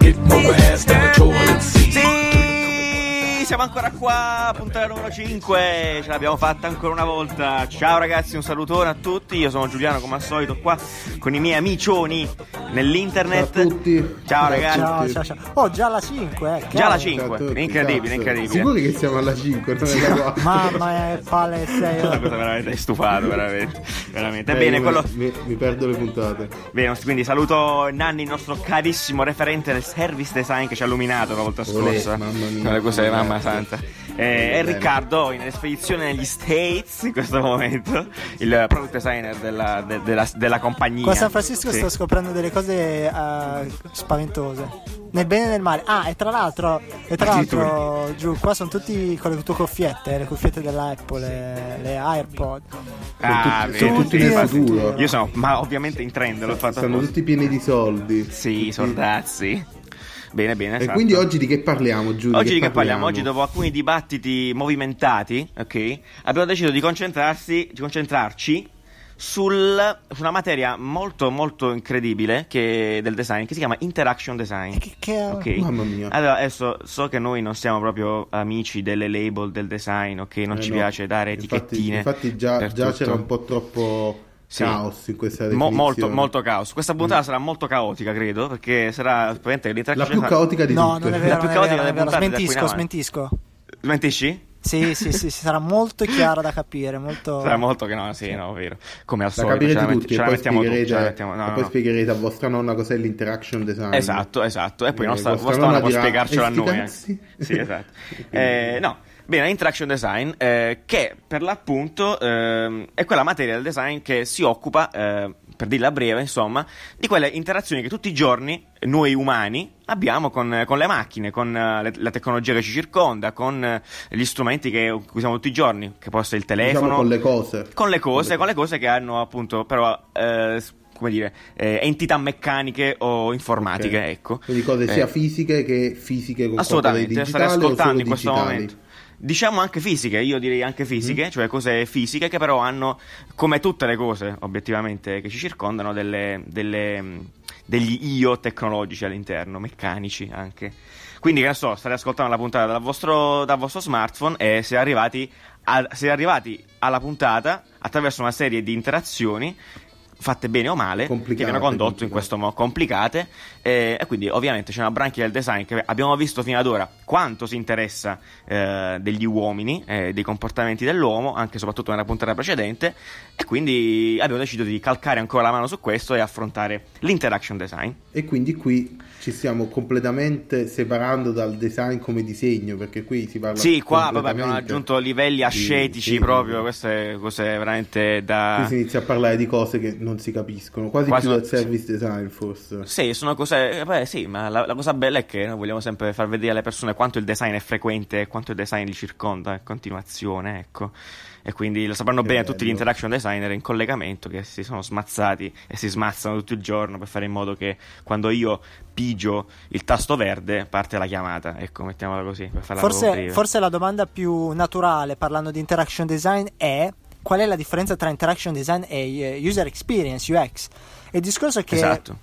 get, move her ass down. Siamo ancora qua, puntata numero 5, ce l'abbiamo fatta ancora una volta. Ciao ragazzi, un salutone a tutti. Io sono Giuliano, come al solito, qua con i miei amicioni nell'internet. Ciao a tutti. Ciao ragazzi. Ciao, ciao, ciao. Oh, già la 5, eh. Già la Ciao a 5, tutti, incredibile, cazzo. incredibile. Sicuri che siamo alla 5, non è la 4. Mamma è 6 Questa cosa veramente è stufato, veramente. veramente. Eh, Bene, io quello. mi, mi perdo le puntate. Bene, quindi saluto Nanni, il nostro carissimo referente del service design che ci ha illuminato la volta Olè, scorsa. mamma mia. Con le cose, mamma. Santa. Eh, Bene. Riccardo in espedizione negli States in questo momento, il product designer della, de- della- della compagnia. Qua a San Francisco Sì. sto scoprendo delle cose eh, spaventose. Nel bene e nel male. Ah, e tra l'altro, e tra l'altro giù, qua sono tutti con le tue cuffiette, le cuffiette dell'Apple, le, le AirPod. Ah, tutti- vedi, sono tutti nel futuro. Io sono, ma ovviamente in trend, l'ho fatto apposta. tutti pieni di soldi. Sì, soldazzi. Bene, bene. E esatto. quindi oggi di che parliamo, Giulio? Oggi di che parliamo? Oggi dopo alcuni dibattiti movimentati, ok? Abbiamo deciso di concentrarsi, di concentrarci sul, su una materia molto molto incredibile che, del design che si chiama interaction design. Che, che- Ok. Mamma mia. Allora, adesso so che noi non siamo proprio amici delle label del design, ok? Non Eh, ci no. piace dare Infatti- etichettine. Infatti, già, già c'era un po' troppo Sì. caos in questa Mo- molto, molto caos. Questa puntata sarà molto caotica, credo, perché sarà probabilmente l'interaction La più caotica di No, tutte. non è La vero, più non è caotica delle vero. puntate Smentisco, smentisco. Smentisci? Sì, sì, sì, sì, sarà molto chiara da capire, molto... Sarà molto che no, sì, no, vero. Come al Da solito, ce capirete la, met- tutti ce la poi mettiamo tutti. spiegherete, ce la mettiamo- no, e no, poi no. spiegherete a vostra nonna cos'è l'interaction design. Esatto, esatto. E poi Eh, nostra, vostra vostra nonna nonna può spiegarcelo a "E sti noi. cazzi?" eh. Sì, esatto. Eh, no, bene, interaction design, eh, che per l'appunto ehm, è quella materia del design che si occupa, eh, per dirla breve, insomma, di quelle interazioni che tutti i giorni noi umani abbiamo con, con le macchine, con eh, le- la tecnologia che ci circonda, con eh, gli strumenti che usiamo tutti i giorni, che può essere il telefono. Diciamo con le cose. Con le cose, con le cose che hanno appunto però eh, come dire, eh, entità meccaniche o informatiche, Ok. ecco. Quindi cose Eh, sia fisiche che fisiche con Assolutamente, o ascoltando in questo digitali? momento. Diciamo anche fisiche, io direi anche fisiche, Mm. cioè cose fisiche che però hanno, come tutte le cose obiettivamente che ci circondano, delle, delle, mh, degli io tecnologici all'interno, meccanici anche. Quindi che ne so, state ascoltando la puntata dal vostro, dal vostro smartphone e siete arrivati, a- siete arrivati alla puntata attraverso una serie di interazioni fatte bene o male, che viene condotto in questo modo, complicate, eh, e quindi ovviamente c'è una branchia del design che abbiamo visto fino ad ora quanto si interessa eh, degli uomini, eh, dei comportamenti dell'uomo, anche e soprattutto nella puntata precedente, e quindi abbiamo deciso di calcare ancora la mano su questo e affrontare l'interaction design. E quindi qui ci stiamo completamente separando dal design come disegno, perché qui si parla Sì, qua abbiamo aggiunto livelli di- ascetici sì, proprio, queste cose veramente da... Qui si inizia a parlare di cose che non si capiscono, quasi, Quasi più del service design forse. Sì, sono cose. eh, Beh, sì, ma la, la cosa bella è che noi vogliamo sempre far vedere alle persone quanto il design è frequente e quanto il design li circonda in continuazione, ecco. E quindi lo sapranno Che bene bello. tutti gli interaction designer in collegamento che si sono smazzati e si smazzano tutto il giorno per fare in modo che quando io pigio il tasto verde parte la chiamata. Ecco, mettiamola così per farla proprio Forse, forse la domanda più naturale parlando di interaction design è qual è la differenza tra interaction design e eh, user experience, UX? E il discorso è che Esatto.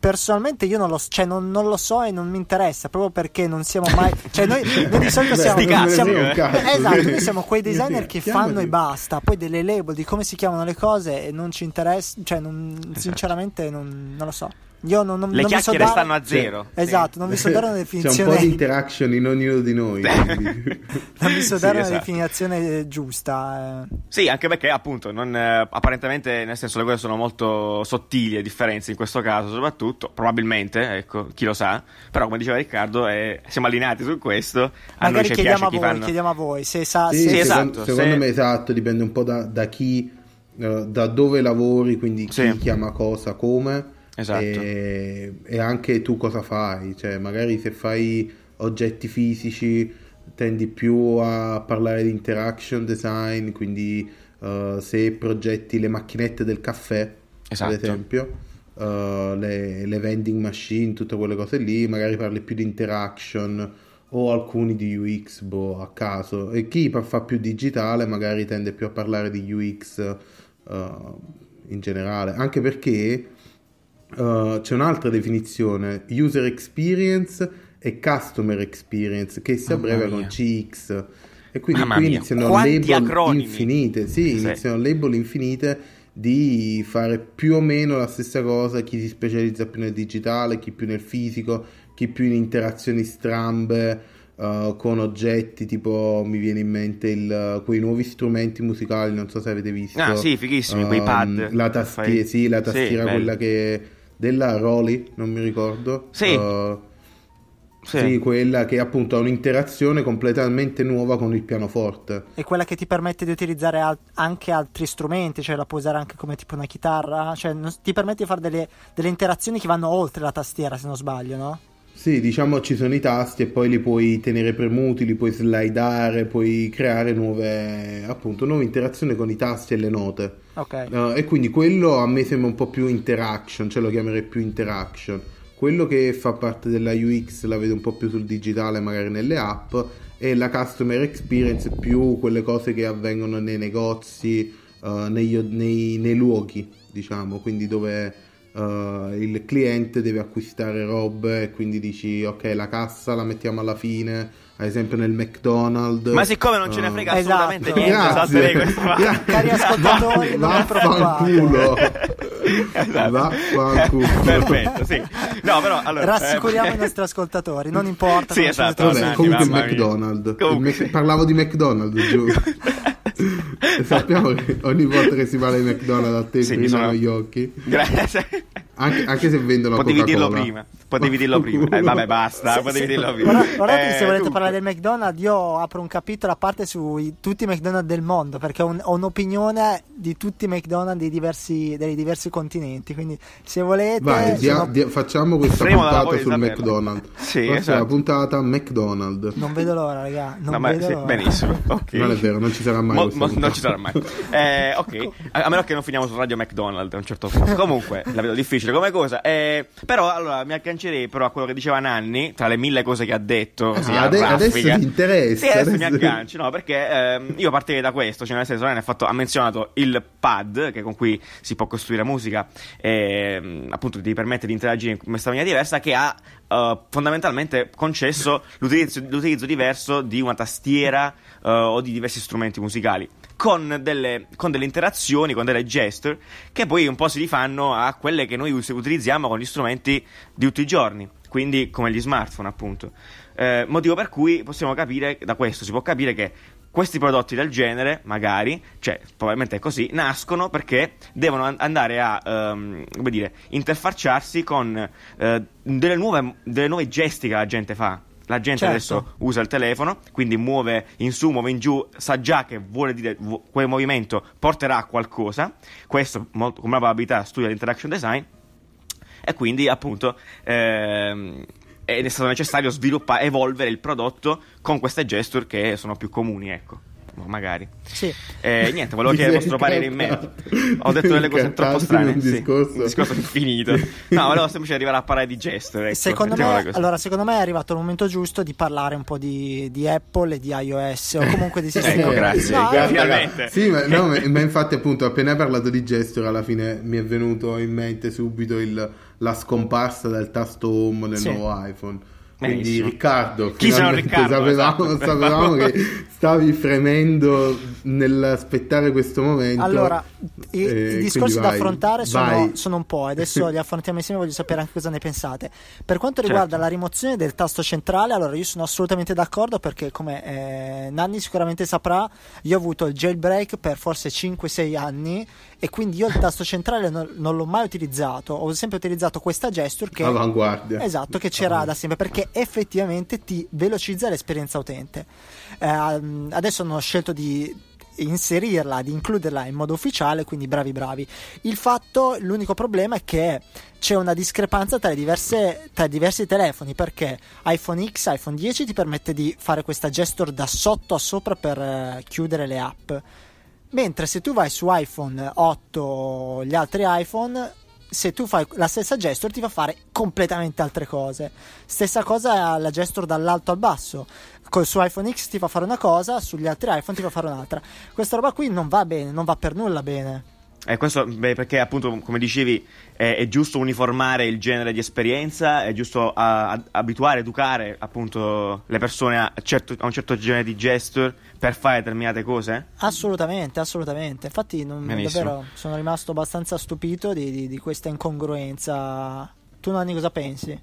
personalmente io non lo, cioè, non, non lo so e non mi interessa proprio perché non siamo mai. Cioè, noi, noi di solito Beh, siamo. sti cazzi, siamo- eh. esatto, noi siamo quei designer che fanno e basta. Poi delle label di come si chiamano le cose non ci interessa. Cioè, non- sinceramente, non, non lo so. Io non, non, Le non vi so chiacchiere dare- stanno a zero. Esatto, non vi so dare una C'è un definizione. po' di interaction in ognuno di noi. Non mi so Sì, dare una esatto. definizione eh, giusta. eh. Sì, anche perché appunto non, eh, apparentemente nel senso le cose sono molto sottili le differenze in questo caso soprattutto, probabilmente, ecco, chi lo sa, però come diceva Riccardo eh, siamo allineati su questo, a Magari chiediamo piace a voi, fanno... chiediamo a voi se sa. Sì, se- Sì, secondo, esatto, secondo se- me esatto, dipende un po' da, da chi, eh, da dove lavori, quindi chi Sì. chiama cosa come Esatto. e, e anche tu cosa fai, cioè magari se fai oggetti fisici tendi più a parlare di interaction design, quindi eh, se progetti le macchinette del caffè, Esatto. ad esempio, eh, le, le vending machine, tutte quelle cose lì, magari parli più di interaction o alcuni di UX boh, a caso e chi fa più digitale magari tende più a parlare di UX eh, in generale anche perché uh, c'è un'altra definizione, user experience e customer experience, che si abbrevia con CX. E quindi Mamma qui mia, iniziano quanti label acronimi. infinite, sì, Sì. iniziano label infinite di fare più o meno la stessa cosa, chi si specializza più nel digitale, chi più nel fisico, chi più in interazioni strambe uh, con oggetti, tipo mi viene in mente il- quei nuovi strumenti musicali, non so se avete visto. Ah, sì, fighissimi, quei Um, pad. La tastiera, Fai- sì, la Sì, tastiera bello. quella che della Roli, non mi ricordo. Sì. Uh, Sì. sì, quella che appunto ha un'interazione completamente nuova con il pianoforte. È quella che ti permette di utilizzare al- anche altri strumenti, cioè la puoi usare anche come tipo una chitarra, cioè non- ti permette di fare delle, delle interazioni che vanno oltre la tastiera, se non sbaglio, no? Sì, diciamo ci sono i tasti e poi li puoi tenere premuti, li puoi slidare, puoi creare nuove, appunto, nuove interazioni con i tasti e le note. Ok. Uh, e quindi quello a me sembra un po' più interaction, cioè lo chiamerei più interaction. Quello che fa parte della UX la vedo un po' più sul digitale, magari nelle app, e la customer experience più quelle cose che avvengono nei negozi, uh, negli- nei, nei luoghi, diciamo, quindi dove uh, il cliente deve acquistare robe e quindi dici ok la cassa la mettiamo alla fine, ad esempio nel McDonald's. Ma siccome non ce ne uh, frega Esatto. assolutamente niente, Grazie. Cari ascoltatori, Vaffanculo. Esatto. Vaffanculo. Perfetto, sì. No, però allora Rassicuriamo eh, i nostri ascoltatori, non importa. Sì, esatto, Vabbè, comunque il. McDonald's. Comunque, Il Mac- sì. Parlavo di McDonald's, giuro. Sappiamo che ogni volta che si parla di McDonald's a te Sì, sono- gli occhi. Grazie. Anche, anche se vendono Potevi dirlo Coca-Cola. prima. Potevi dirlo prima. Eh, vabbè, basta, Sì, potevi sì. dirlo prima. Guarda- guardate, Eh, se volete comunque- parlare del McDonald's, io apro un capitolo a parte su i- tutti i McDonald's del mondo perché ho, un- ho un'opinione di tutti i McDonald's dei diversi, dei diversi continenti. Quindi, se volete, Vai, dia- sono- dia- facciamo questa dalla puntata sul saperlo. McDonald's. Sì, esatto. puntata McDonald's. non vedo l'ora, raga. Non No, ma vedo sì, l'ora. benissimo. ok. Non è vero, non ci sarà mai Mo- mo- non ci sarà mai. Eh, ok, a, a meno che non finiamo su Radio McDonald's a un certo punto. Comunque, la vedo difficile come cosa. Eh, però, allora, mi aggancerei però a quello che diceva Nanni, tra le mille cose che ha detto. Ah, ade- adesso ti interessa, Sì, adesso, mi adesso- agganci, no, perché ehm, io partirei da questo, cioè nel senso, Nanni ha, fatto- ha menzionato il pad, che con cui si può costruire musica, e appunto ti permette di interagire in questa maniera diversa, che ha eh, fondamentalmente concesso l'utilizzo, l'utilizzo diverso di una tastiera eh, o di diversi strumenti musicali. Con delle, con delle interazioni, con delle gesture che poi un po' si rifanno a quelle che noi utilizziamo con gli strumenti di tutti i giorni, quindi come gli smartphone, appunto. Eh, motivo per cui possiamo capire, da questo si può capire che questi prodotti del genere, magari, cioè probabilmente è così, nascono perché devono an- andare a, ehm, come dire, interfacciarsi con eh, delle, nuove, delle nuove gesti che la gente fa. La gente Certo. adesso usa il telefono, quindi muove in su, muove in giù, sa già che vuole dire vu- quel movimento porterà a qualcosa. Questo, molto, con una probabilità, studia l'interaction design. E quindi, appunto, ehm, è stato necessario sviluppare, evolvere il prodotto con queste gesture che sono più comuni, ecco. Magari. Sì. Eh, niente, volevo chiedere il vostro parere in merito. Ho detto delle cose troppo strane. un sì. discorso. Un discorso infinito. No, volevo semplicemente arrivare a parlare di gesture. Ecco, Secondo me, allora, secondo me è arrivato il momento giusto di parlare un po' di, di Apple e di iOS o comunque di sistemi. Ecco, grazie. No, Grazie. eh, finalmente. Sì, ma, no, ma- ma infatti appunto appena hai parlato di gesture alla fine mi è venuto in mente subito il- la scomparsa del tasto home nel Sì. nuovo iPhone. Quindi Benissimo. Riccardo, Chi finalmente Riccardo, sapevamo, esatto. sapevamo che stavi fremendo nell'aspettare questo momento. Allora, i, Eh, i discorsi da vai, affrontare sono, sono un po', e adesso li affrontiamo insieme, voglio sapere anche cosa ne pensate. Per quanto riguarda Certo. la rimozione del tasto centrale, allora io sono assolutamente d'accordo perché come eh, Nanni sicuramente saprà, io ho avuto il jailbreak per forse 5-6 anni e quindi io il tasto centrale non, non l'ho mai utilizzato, ho sempre utilizzato questa gesture che... Avanguardia. Esatto, che c'era da sempre perché effettivamente ti velocizza l'esperienza utente. Eh, adesso hanno scelto di inserirla, di includerla in modo ufficiale, quindi bravi bravi. Il fatto, l'unico problema è che c'è una discrepanza tra, diverse, tra diversi telefoni perché iPhone X, iPhone 10 ti permette di fare questa gesture da sotto a sopra per eh, chiudere le app. Mentre se tu vai su iPhone 8 o gli altri iPhone, se tu fai la stessa gesture ti fa fare completamente altre cose. Stessa cosa la gesture dall'alto al basso. Col su iPhone X ti fa fare una cosa, sugli altri iPhone ti fa fare un'altra. Questa roba qui non va bene, non va per nulla bene. E questo beh, perché appunto, come dicevi, è, è giusto uniformare il genere di esperienza, è giusto a- a- abituare, educare appunto le persone a, certo- a un certo genere di gesture per fare determinate cose? Assolutamente, assolutamente. Infatti, non, davvero sono rimasto abbastanza stupito di, di- di questa incongruenza. Tu, Nanni, cosa pensi?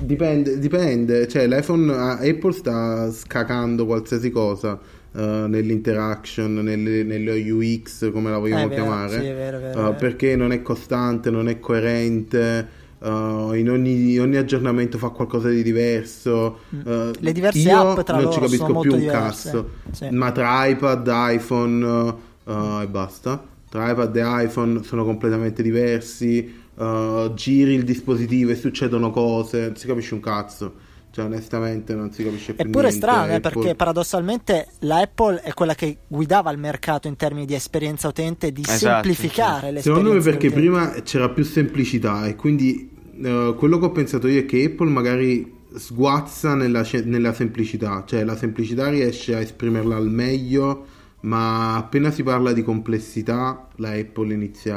Dipende, dipende, cioè l'iPhone, Apple sta scacando qualsiasi cosa eh, nell'interaction, nelle- nello UX, come la vogliamo Eh, vero, chiamare, sì, vero, vero, vero. perché non è costante, non è coerente, eh, in ogni, ogni aggiornamento fa qualcosa di diverso. eh, Le diverse app tra non loro ci capisco sono più molto un diverse. cazzo, Sì. ma tra iPad, iPhone eh, e basta. Tra iPad e iPhone sono completamente diversi. giri il dispositivo e succedono cose, non si capisce un cazzo. Cioè, onestamente, non si capisce più Eppure è niente. strano, eh, Apple- perché paradossalmente la Apple è quella che guidava il mercato in termini di esperienza utente, di Esatto, semplificare l'esperienza. Secondo me perché utente. prima c'era più semplicità e quindi eh, quello che ho pensato io è che Apple magari sguazza nella, nella semplicità, cioè la semplicità riesce a esprimerla al meglio, ma appena si parla di complessità la Apple inizia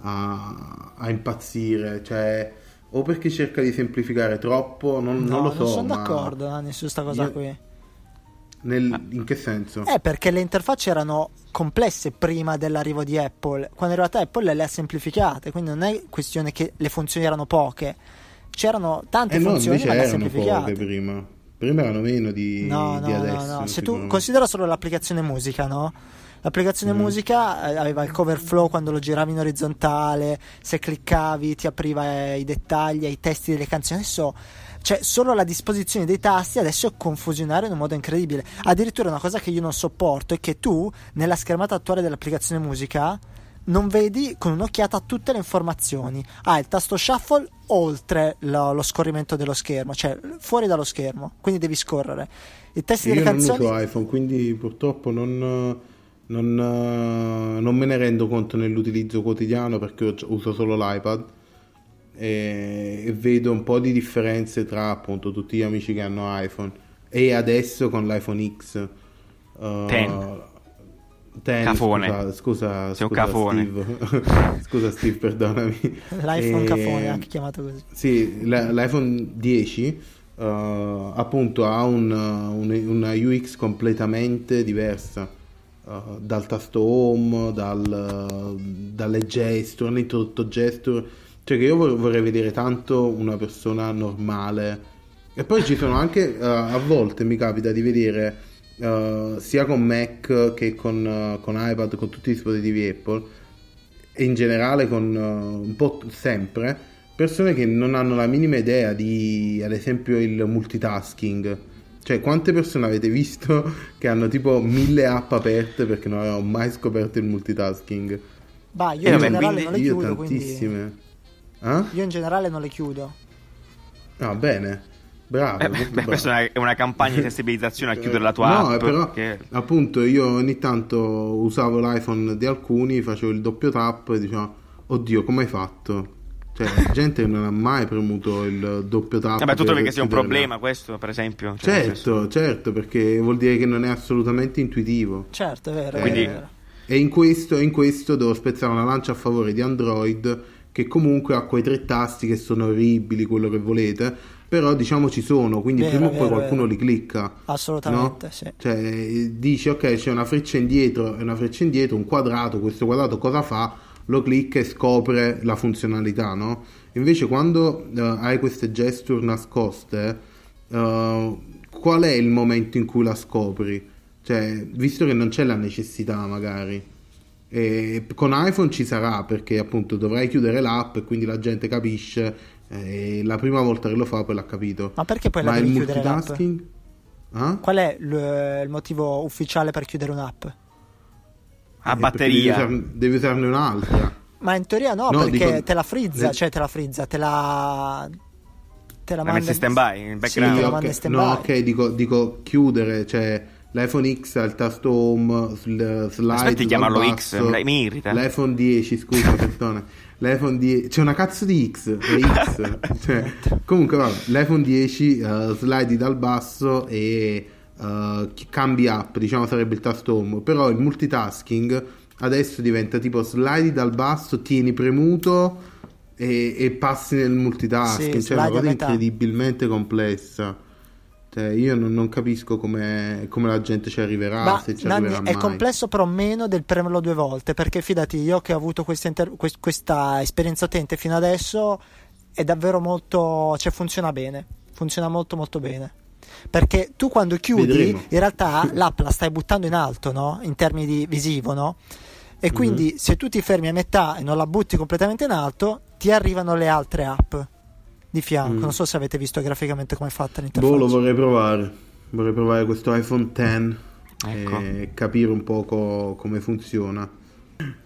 a, a impazzire, cioè o perché cerca di semplificare troppo, non, No, non lo so. sono ma d'accordo, Nanni, su questa cosa io- qui. nel- in che senso? Eh, perché le interfacce erano complesse prima dell'arrivo di Apple. Quando è arrivata Apple le ha semplificate, quindi non è questione che le funzioni erano poche. C'erano tante Eh no, funzioni, invece ma le ha semplificate. poche prima. Prima erano meno di, No, di no, no, adesso. no. Se tu sicuramente. considera solo l'applicazione musica, no? L'applicazione Mm. musica eh, aveva il cover flow quando lo giravi in orizzontale, se cliccavi ti apriva eh, i dettagli, i testi delle canzoni. Adesso, cioè, solo la disposizione dei tasti adesso è confusionaria in un modo incredibile. Addirittura una cosa che io non sopporto è che tu, nella schermata attuale dell'applicazione musica, non vedi con un'occhiata tutte le informazioni. Hai il tasto shuffle oltre lo, lo scorrimento dello schermo, cioè fuori dallo schermo, quindi devi scorrere. I testi Io delle non canzoni uso iPhone, quindi purtroppo non, non, eh, non me ne rendo conto nell'utilizzo quotidiano perché ho- uso solo l'iPad e, e vedo un po' di differenze tra appunto tutti gli amici che hanno iPhone e adesso con l'iPhone X. eh, Ten. Ten, Cafone. Scusa, scusa, Sei un scusa, cafone. Steve. scusa Steve, perdonami. L'iPhone E- cafone, anche chiamato così. sì, la- l'iPhone 10 eh, appunto ha un, uh, un- una UX completamente diversa eh, dal tasto home, dal, uh, dalle gesture, hanno introdotto gesture, cioè che io vor- vorrei vedere tanto una persona normale. E poi ci sono anche, eh, a volte mi capita di vedere eh, sia con Mac che con, con iPad, con tutti i dispositivi Apple, e in generale con un po' sempre persone che non hanno la minima idea di ad esempio il multitasking cioè quante persone avete visto che hanno tipo mille app aperte perché non avevano mai scoperto il multitasking Bah, io Eh, in vabbè, generale quindi non le io chiudo, quindi tantissime eh? io in generale non le chiudo. ah bene bravo Eh, beh, bravo. questa è una, campagna di sensibilizzazione a chiudere la tua no, app. però che- appunto io ogni tanto usavo l'iPhone di alcuni, facevo il doppio tap e dicevo, oddio, come hai fatto? Cioè, la gente non ha mai premuto il doppio tap. Vabbè, tu trovi che sia un chiudere la- problema questo, per esempio? Cioè, Certo, certo, perché vuol dire che non è assolutamente intuitivo. Certo, è vero. è Quindi- vero. E in questo, in questo devo spezzare una lancia a favore di Android, che comunque ha quei tre tasti che sono orribili, quello che volete, però diciamo ci sono, quindi Vero, prima o poi qualcuno vero. li clicca. Assolutamente, no? sì. Cioè, eh, dici ok, c'è una freccia indietro e una freccia indietro, un quadrato, questo quadrato cosa fa? Lo clicca e scopre la funzionalità, no? Invece quando eh, hai queste gesture nascoste, eh, qual è il momento in cui la scopri? Cioè, visto che non c'è la necessità magari. E con iPhone ci sarà perché appunto dovrai chiudere l'app e quindi la gente capisce eh, e la prima volta che lo fa poi l'ha capito. Ma perché poi la devi il chiudere l'app? multitasking? Ah? Qual è il, il motivo ufficiale per chiudere un'app? A batteria. Devi, usarne- devi usarne un'altra. Ma in teoria no, No, perché dico- te la frizza, nel- cioè te la frizza, te la... Te la La metti in stand-by, in Sì, background. te la ok. manda in stand No, ok, dico, dico chiudere, cioè l'iPhone X ha il tasto home, sul slide Aspetti chiamarlo basso. X, mi- irrita. L'iPhone 10, scusa, perdona. L'iPhone 10, c'è una cazzo di X, X. cioè, comunque, vabbè, l'iPhone 10 eh, slidi dal basso e eh, chi- cambi app, diciamo sarebbe il tasto home, però il multitasking adesso diventa tipo slidi dal basso, tieni premuto e, e passi nel multitasking, Sì, cioè una slide cosa incredibilmente complessa. Cioè, io non, non capisco come, la gente ci arriverà, Ma ci Nanni, arriverà è complesso però meno del premerlo due volte perché fidati io che ho avuto questa, inter- quest- questa esperienza utente fino adesso è davvero molto cioè funziona bene funziona molto molto bene perché tu quando chiudi Vedremo. in realtà l'app la stai buttando in alto no? in termini di visivo no? e Mhm. quindi se tu ti fermi a metà e non la butti completamente in alto ti arrivano le altre app di fianco Mm. non so se avete visto graficamente come è fatta l'interfaccia Boh, lo vorrei provare. Vorrei provare questo iPhone X Ecco. e capire un poco come funziona.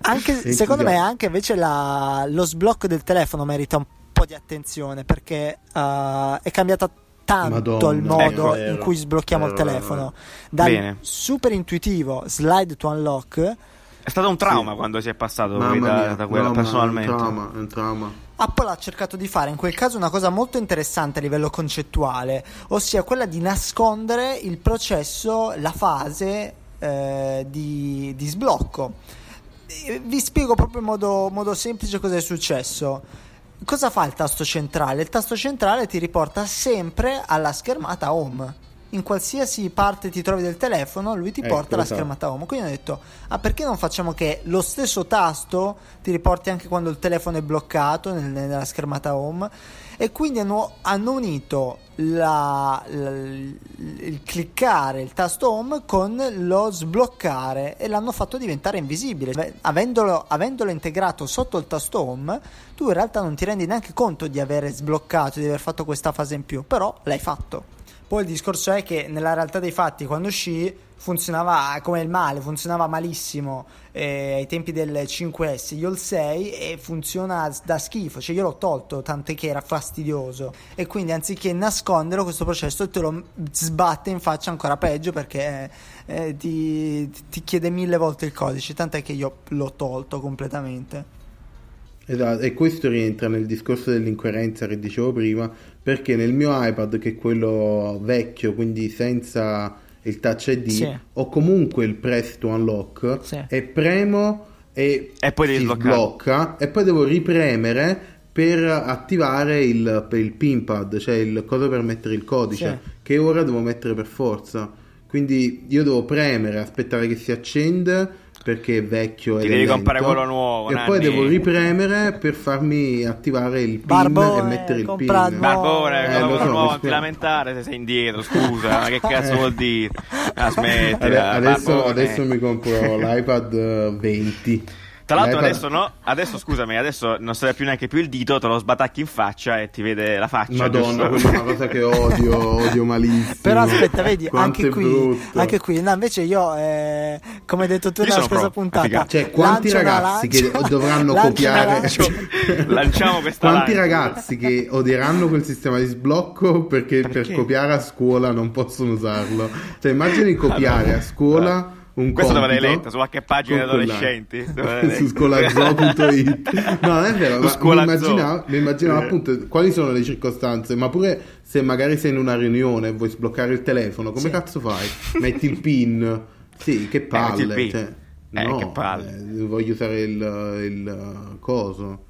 Anche, secondo me anche invece la- lo sblocco del telefono merita un po' di attenzione perché uh, è cambiata tanto Madonna, il modo ecco. in cui sblocchiamo il Vero, vero, telefono dal Bene. super intuitivo slide to unlock È stato un trauma Sì. quando si è passato Mamma da, mia, da quello no, ma personalmente. È un trauma, è un trauma. Apple ha cercato di fare in quel caso una cosa molto interessante a livello concettuale, ossia quella di nascondere il processo, la fase eh, di, di sblocco. Vi spiego proprio in modo, modo semplice cosa è successo. Cosa fa il tasto centrale? Il tasto centrale ti riporta sempre alla schermata home. In qualsiasi parte ti trovi del telefono, lui ti Ecco, porta alla esatto. schermata home. Quindi ho detto: Ah, perché non facciamo che lo stesso tasto ti riporti anche quando il telefono è bloccato nel- nella schermata home? E quindi hanno, hanno unito la- la- il cliccare il tasto home con lo sbloccare e l'hanno fatto diventare invisibile. Avendolo, avendolo integrato sotto il tasto home, tu in realtà non ti rendi neanche conto di aver sbloccato, di aver fatto questa fase in più, però l'hai fatto. Poi il discorso è che nella realtà dei fatti, quando uscì, funzionava come il male, funzionava malissimo eh, ai tempi del 5S. Io il 6 e funziona da schifo, cioè io l'ho tolto, tant'è che era fastidioso. E quindi anziché nasconderlo, questo processo te lo sbatte in faccia ancora peggio perché eh, ti, ti chiede mille volte il codice, tant'è che io l'ho tolto completamente. Esatto, e questo rientra nel discorso dell'incoerenza che dicevo prima, perché nel mio iPad, che è quello vecchio, quindi senza il Touch ID, Sì. ho comunque il Press to Unlock Sì. e premo e, E poi si sblocca e poi devo ripremere per attivare il, per il pin pad, cioè il coso per mettere il codice, Sì. che ora devo mettere per forza. Quindi io devo premere, aspettare che si accenda perché è vecchio Ti devi comprare quello nuovo, e Nanni. poi devo ripremere per farmi attivare il pin Barbone, e mettere il pin. compra- Barbone, Eh, quello lo quello so, nuovo mi antilamentare se sei indietro, scusa, ma che cazzo vuol dire? Ah, smettila, Ade- adesso, adesso mi compro l'iPad eh, 20. Tra l'altro adesso no, adesso scusami, adesso non serve più neanche più il dito, te lo sbatacchi in faccia e ti vede la faccia. Madonna, giusto? quella è una cosa che odio, odio malissimo. Però aspetta, vedi, anche qui, anche qui, no, invece io, eh, come hai detto tu Io nella scorsa pro, puntata. Cioè, quanti ragazzi che dovranno copiare Lanciamo questa Quanti lancia. ragazzi che odieranno quel sistema di sblocco perché, per Perché? copiare a scuola non possono usarlo? Cioè, immagini copiare a scuola un Questo dove l'hai letto? Su qualche pagina adolescenti? Su letto? scolazoo.it No, non è vero, mi immaginavo, mi immaginavo Eh. appunto quali sono le circostanze, ma pure se magari sei in una riunione e vuoi sbloccare il telefono, come Sì. cazzo fai? Metti il pin? Sì, che il palle. pin. cioè, Eh, no, che palle. eh, voglio usare il, il coso.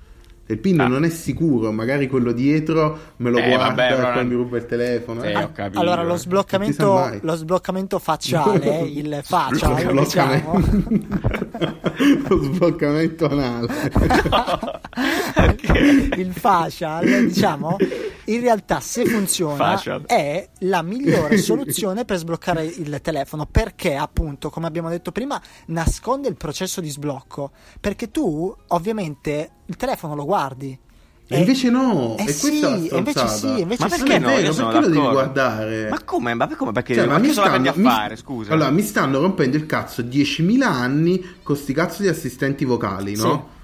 Il pin Ah. non è sicuro, magari quello dietro me lo Eh, guarda vabbè, e poi non- mi ruba il telefono. Sì, eh. ho capito. Allora, lo sbloccamento, lo sbloccamento facciale, il facial, Lo diciamo. sbloccamento- lo sbloccamento anale. il facial, diciamo, in realtà se funziona Facial. è la migliore soluzione per sbloccare il telefono perché appunto, come abbiamo detto prima, nasconde il processo di sblocco, perché tu ovviamente il telefono lo guardi. E invece no, eh e sì, e invece sì, invece Ma sì. perché Non no? è vero, perché lo devi guardare? Ma come? Ma come? Perché, Cioè, ma che a stanno- mi- fare, scusa? Allora, mi stanno rompendo il cazzo 10.000 anni con sti cazzo di assistenti vocali, no?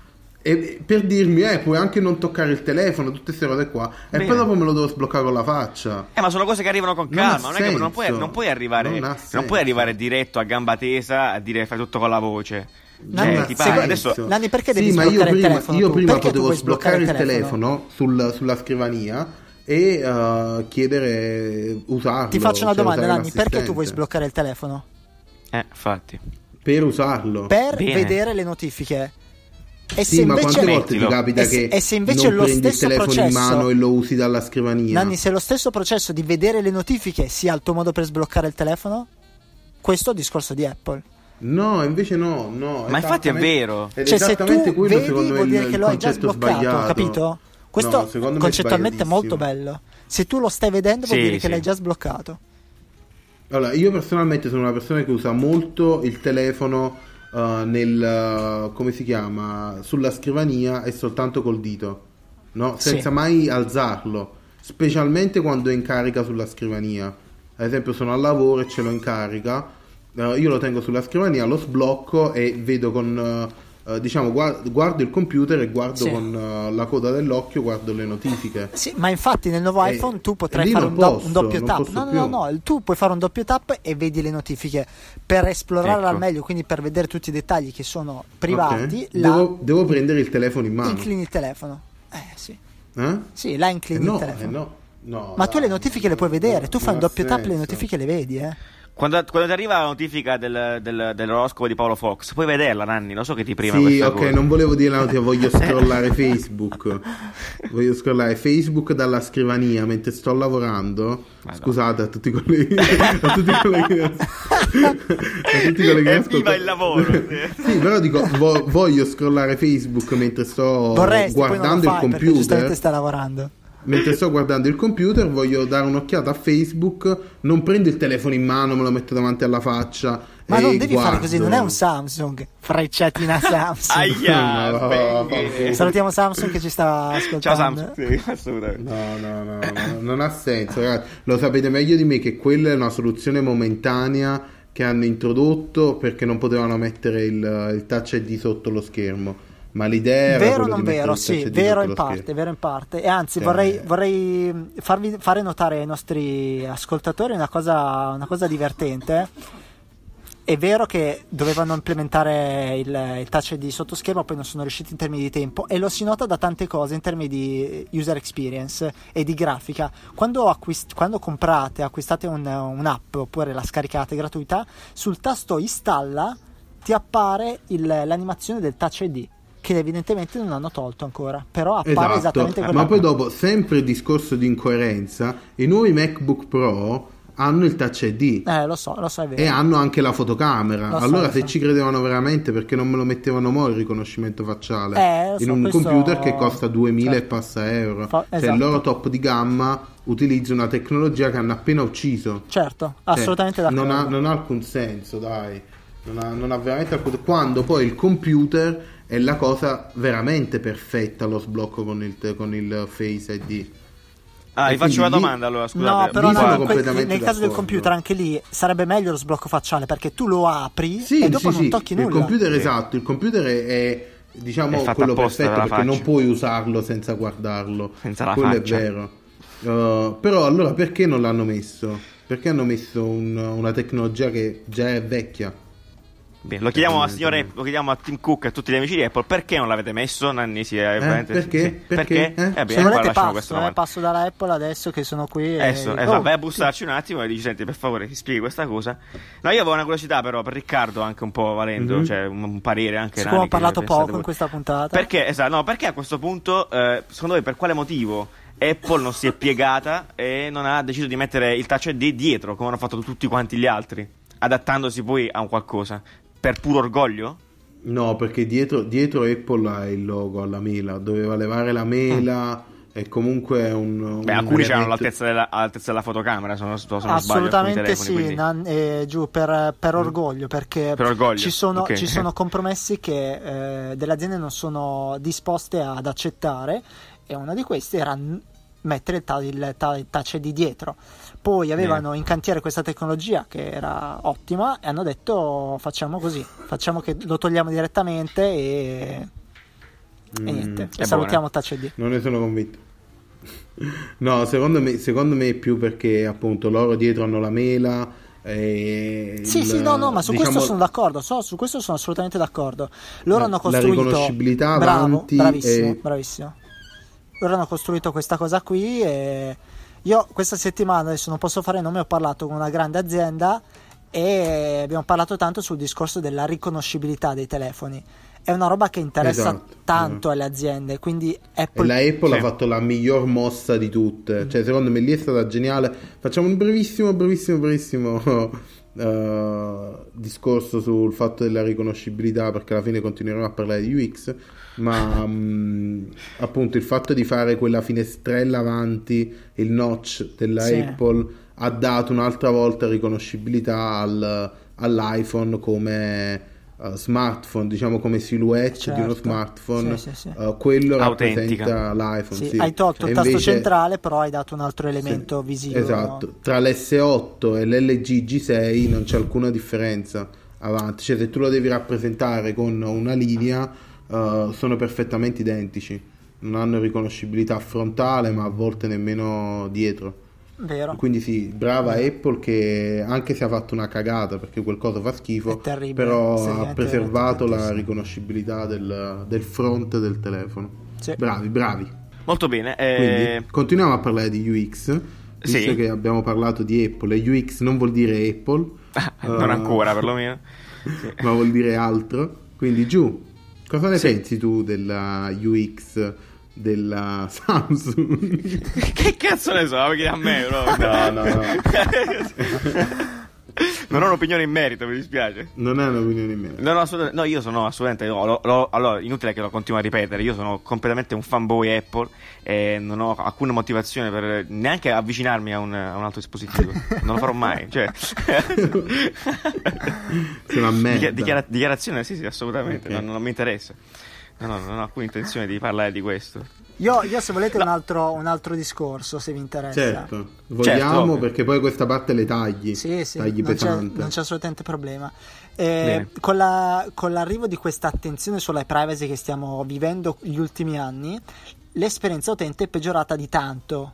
E per dirmi, eh, puoi anche non toccare il telefono, tutte queste cose qua. E Bene. poi dopo me lo devo sbloccare con la faccia. Eh, ma sono cose che arrivano con Non calma. Non, è che non puoi, non puoi arrivare, Non non puoi arrivare diretto a gamba tesa a dire fai tutto con la voce. Non Cioè, ha ti pare adesso. Nanni, perché devi sì, ma io sbloccare il prima, telefono io prima potevo sbloccare il il telefono, sul- sulla scrivania e eh, chiedere usarlo. Ti faccio una cioè domanda, Nanni, perché tu vuoi sbloccare il telefono? Eh, infatti. per usarlo. per Bene. vedere le notifiche. E Sì, se ma invece quante volte ti Mettilo. capita E se- che e se invece non lo prendi il telefono in processo- mano e lo usi dalla scrivania? Nanni, se lo stesso processo di vedere le notifiche sia il tuo modo per sbloccare il telefono, questo è il discorso di Apple. No, invece no, no. Ma infatti è vero. Cioè, se esattamente tu quello, vedi, secondo me, vuol dire il- che lo hai già sbloccato, sbagliato. capito? Questo No, concettualmente è molto bello. Se tu lo stai vedendo, vuol Sì, dire che sì. l'hai già sbloccato. Allora, io personalmente sono una persona che usa molto il telefono eh, nel eh, come si chiama sulla scrivania e soltanto col dito, no? Sì. Senza mai alzarlo, specialmente quando è in carica sulla scrivania. Ad esempio, sono al lavoro e ce l'ho in eh, io lo tengo sulla scrivania, lo sblocco e vedo con eh, eh, diciamo guard- guardo il computer e guardo Sì. con eh, la coda dell'occhio, guardo le notifiche. Sì, ma infatti nel nuovo Eh, iPhone tu potrai fare un, do- posso, un doppio tap. No, no, no, no, tu puoi fare un doppio tap e vedi le notifiche per esplorare Ecco. al meglio, quindi per vedere tutti i dettagli che sono privati. Ok. Là Devo, devo prendere il telefono in mano. inclini il telefono. Eh sì, Eh? sì, là Eh inclini no, il telefono. eh no, no, Ma tu le dai, notifiche le puoi vedere, tu fai un doppio tap, le senso. notifiche le vedi, eh. Quando, quando ti arriva la notifica del, del- dell'oroscopo di Paolo Fox, puoi vederla, Nanni. Lo so che ti prima Sì, ok, cosa. non volevo dire la notizia, voglio scrollare Facebook. Voglio scrollare Facebook dalla scrivania mentre sto lavorando. Madonna. Scusate a tutti i colleghi, a tutti i colleghi, a tutti colleghi che Evviva ascoltano. il lavoro, sì. Sì, però dico, vo- voglio scrollare Facebook mentre sto Vorresti, poi non lo guardando il fai perché giustamente computer. stai lavorando. Mentre sto guardando il computer, voglio dare un'occhiata a Facebook. Non prendo il telefono in mano, me lo metto davanti alla faccia. Ma e non devi fare guardo. così, non è un Samsung, frecciatina Samsung. Aia, No. Salutiamo Samsung che ci sta ascoltando. Ciao Samsung. Assolutamente. No, no, no, no, non ha senso, ragazzi. Lo sapete meglio di me che quella è una soluzione momentanea che hanno introdotto perché non potevano mettere il, il touch ID sotto lo schermo. Ma l'idea era Vero o non di vero? Sì, vero in parte, schermo. vero in parte. E anzi, Cioè- vorrei, vorrei farvi fare notare ai nostri ascoltatori una cosa, una cosa divertente. È vero che dovevano implementare il, il touch ID sotto schermo, poi non sono riusciti in termini di tempo, e lo si nota da tante cose in termini di user experience e di grafica. Quando, acquist- quando comprate, acquistate un- un'app oppure la scaricate gratuita, sul tasto installa ti appare il- l'animazione del touch ID. Che evidentemente non hanno tolto ancora, però appare Esatto, esattamente quello. ma poi dopo, sempre il discorso di incoerenza, i nuovi MacBook Pro hanno il touch ID. Eh, lo so, lo so. E hanno anche la fotocamera. Lo so, allora, lo se so. ci credevano veramente, perché non me lo mettevano mo il riconoscimento facciale Eh, lo in so, un questo- computer che costa 2000 e certo. passa euro? Fa- Cioè, esatto. il loro top di gamma utilizza una tecnologia che hanno appena ucciso. Certo, Cioè, assolutamente d'accordo. Non ha, non ha alcun senso, dai. Non ha, non ha veramente alcun Quando poi il computer è la cosa veramente perfetta, lo sblocco con il, con il Face ID. Ah, vi faccio una domanda allora, scusate. No, però no, que- nel caso del computer anche lì sarebbe meglio lo sblocco facciale perché tu lo apri Sì, e dopo sì, non sì. tocchi il nulla. computer Sì. esatto, il computer è, è, diciamo È quello perfetto perché non faccia. puoi usarlo senza guardarlo. Senza la quello faccia. è vero. Uh, però allora perché non l'hanno messo? Perché hanno messo un- una tecnologia che già è vecchia? Bene, lo chiediamo al signore, lo chiediamo a Tim Cook e a tutti gli amici di Apple, perché non l'avete messo? Nanni si è veramente- perché? sì. Perché? Eh? Eh, beh, Se volete lasciamo passo, eh, domanda. passo dalla Apple adesso che sono qui. e- Adesso, eh, Oh, vai a bussarci un attimo e dici, senti, per favore, ti spieghi questa cosa. No, io avevo una curiosità però per Riccardo, anche un po' valendo, Mhm. cioè un, un parere anche siccome ho parlato poco voi. in questa puntata. Perché, esatto, no, perché a questo punto, eh, secondo voi, per quale motivo Apple non si è piegata e non ha deciso di mettere il Touch ID dietro, come hanno fatto tutti quanti gli altri, adattandosi poi a un qualcosa? Per puro orgoglio? No, perché dietro, dietro Apple ha il logo alla mela, doveva levare la mela e comunque è un... un Beh, alcuni c'erano elemento- all'altezza della, all'altezza della fotocamera, se non, se non sbaglio. Assolutamente telefoni, sì, Nan- eh, giù per, per orgoglio, perché Per orgoglio, Ci, sono, ok. ci sono compromessi che eh, delle aziende non sono disposte ad accettare e uno di questi era n- mettere il, ta- il, il touch ID dietro. Poi avevano in cantiere questa tecnologia che era ottima e hanno detto facciamo così, facciamo che lo togliamo direttamente e, Mm, e niente, e salutiamo touch ID. Non ne sono convinto. No, secondo me, secondo me è più perché appunto loro dietro hanno la mela. E Sì, il- sì, no, no, ma su diciamo, questo sono d'accordo. so- su questo sono assolutamente d'accordo. Loro La- hanno la costruito. riconoscibilità bravo, bravissimo, e- bravissimo. Loro hanno costruito questa cosa qui. E io questa settimana, adesso non posso fare nome, ho parlato con una grande azienda e abbiamo parlato tanto sul discorso della riconoscibilità dei telefoni. È una roba che interessa Esatto, tanto eh. alle aziende, quindi E Apple la Apple Sì. ha fatto la miglior mossa di tutte. Cioè, secondo me lì è stata geniale. Facciamo un brevissimo, brevissimo, brevissimo eh, discorso sul fatto della riconoscibilità, perché alla fine continueremo a parlare di UX. Ma mh, appunto il fatto di fare quella finestrella avanti, il notch della Sì. Apple, ha dato un'altra volta riconoscibilità al- all'iPhone come eh, smartphone, diciamo come silhouette di uno Certo. smartphone. Sì, sì, sì. eh, quello Autentica. rappresenta l'iPhone. sì, sì. hai tolto E il tasto invece- centrale, però hai dato un altro elemento sì, visivo. Esatto, tra l'S8 e l'LG G6 non c'è alcuna differenza avanti, cioè se tu lo devi rappresentare con una linea eh, sono perfettamente identici, non hanno riconoscibilità frontale ma a volte nemmeno dietro. Vero? Quindi sì, brava Apple che anche se ha fatto una cagata perché quel coso fa schifo, però ha seriamente, preservato la sì. riconoscibilità del, del front del telefono. Sì. Bravi, bravi. Molto bene. Quindi eh, continuiamo a parlare di UX, visto Sì. che abbiamo parlato di Apple e UX non vuol dire Apple, non eh, ancora, perlomeno. ma vuol dire altro. Quindi giù, cosa ne Sì. pensi tu della UX della Samsung? che cazzo ne so, chiedi a me, bro. No, no, no. non ho un'opinione in merito, mi dispiace. non è un'opinione mia. No, no, assolutamente, no, io sono assolutamente. no, lo- lo- allora, inutile che lo continuo a ripetere. Io sono completamente un fanboy Apple e non ho alcuna motivazione per neanche avvicinarmi a un, a un altro dispositivo. Non lo farò mai. Cioè, una merda. Dichia- dichiara- dichiarazione, sì, sì, assolutamente. Ok. Non, non mi interessa. No, no, non ho alcuna intenzione di parlare di questo. Io, io, se volete un altro, un altro discorso, se vi interessa. Certo, vogliamo ovvio. perché poi questa parte le tagli, Sì, sì, tagli non c'è, pesante. non c'è assolutamente problema. Eh, con, la- con l'arrivo di questa attenzione sulla privacy che stiamo vivendo gli ultimi anni, l'esperienza utente è peggiorata di tanto.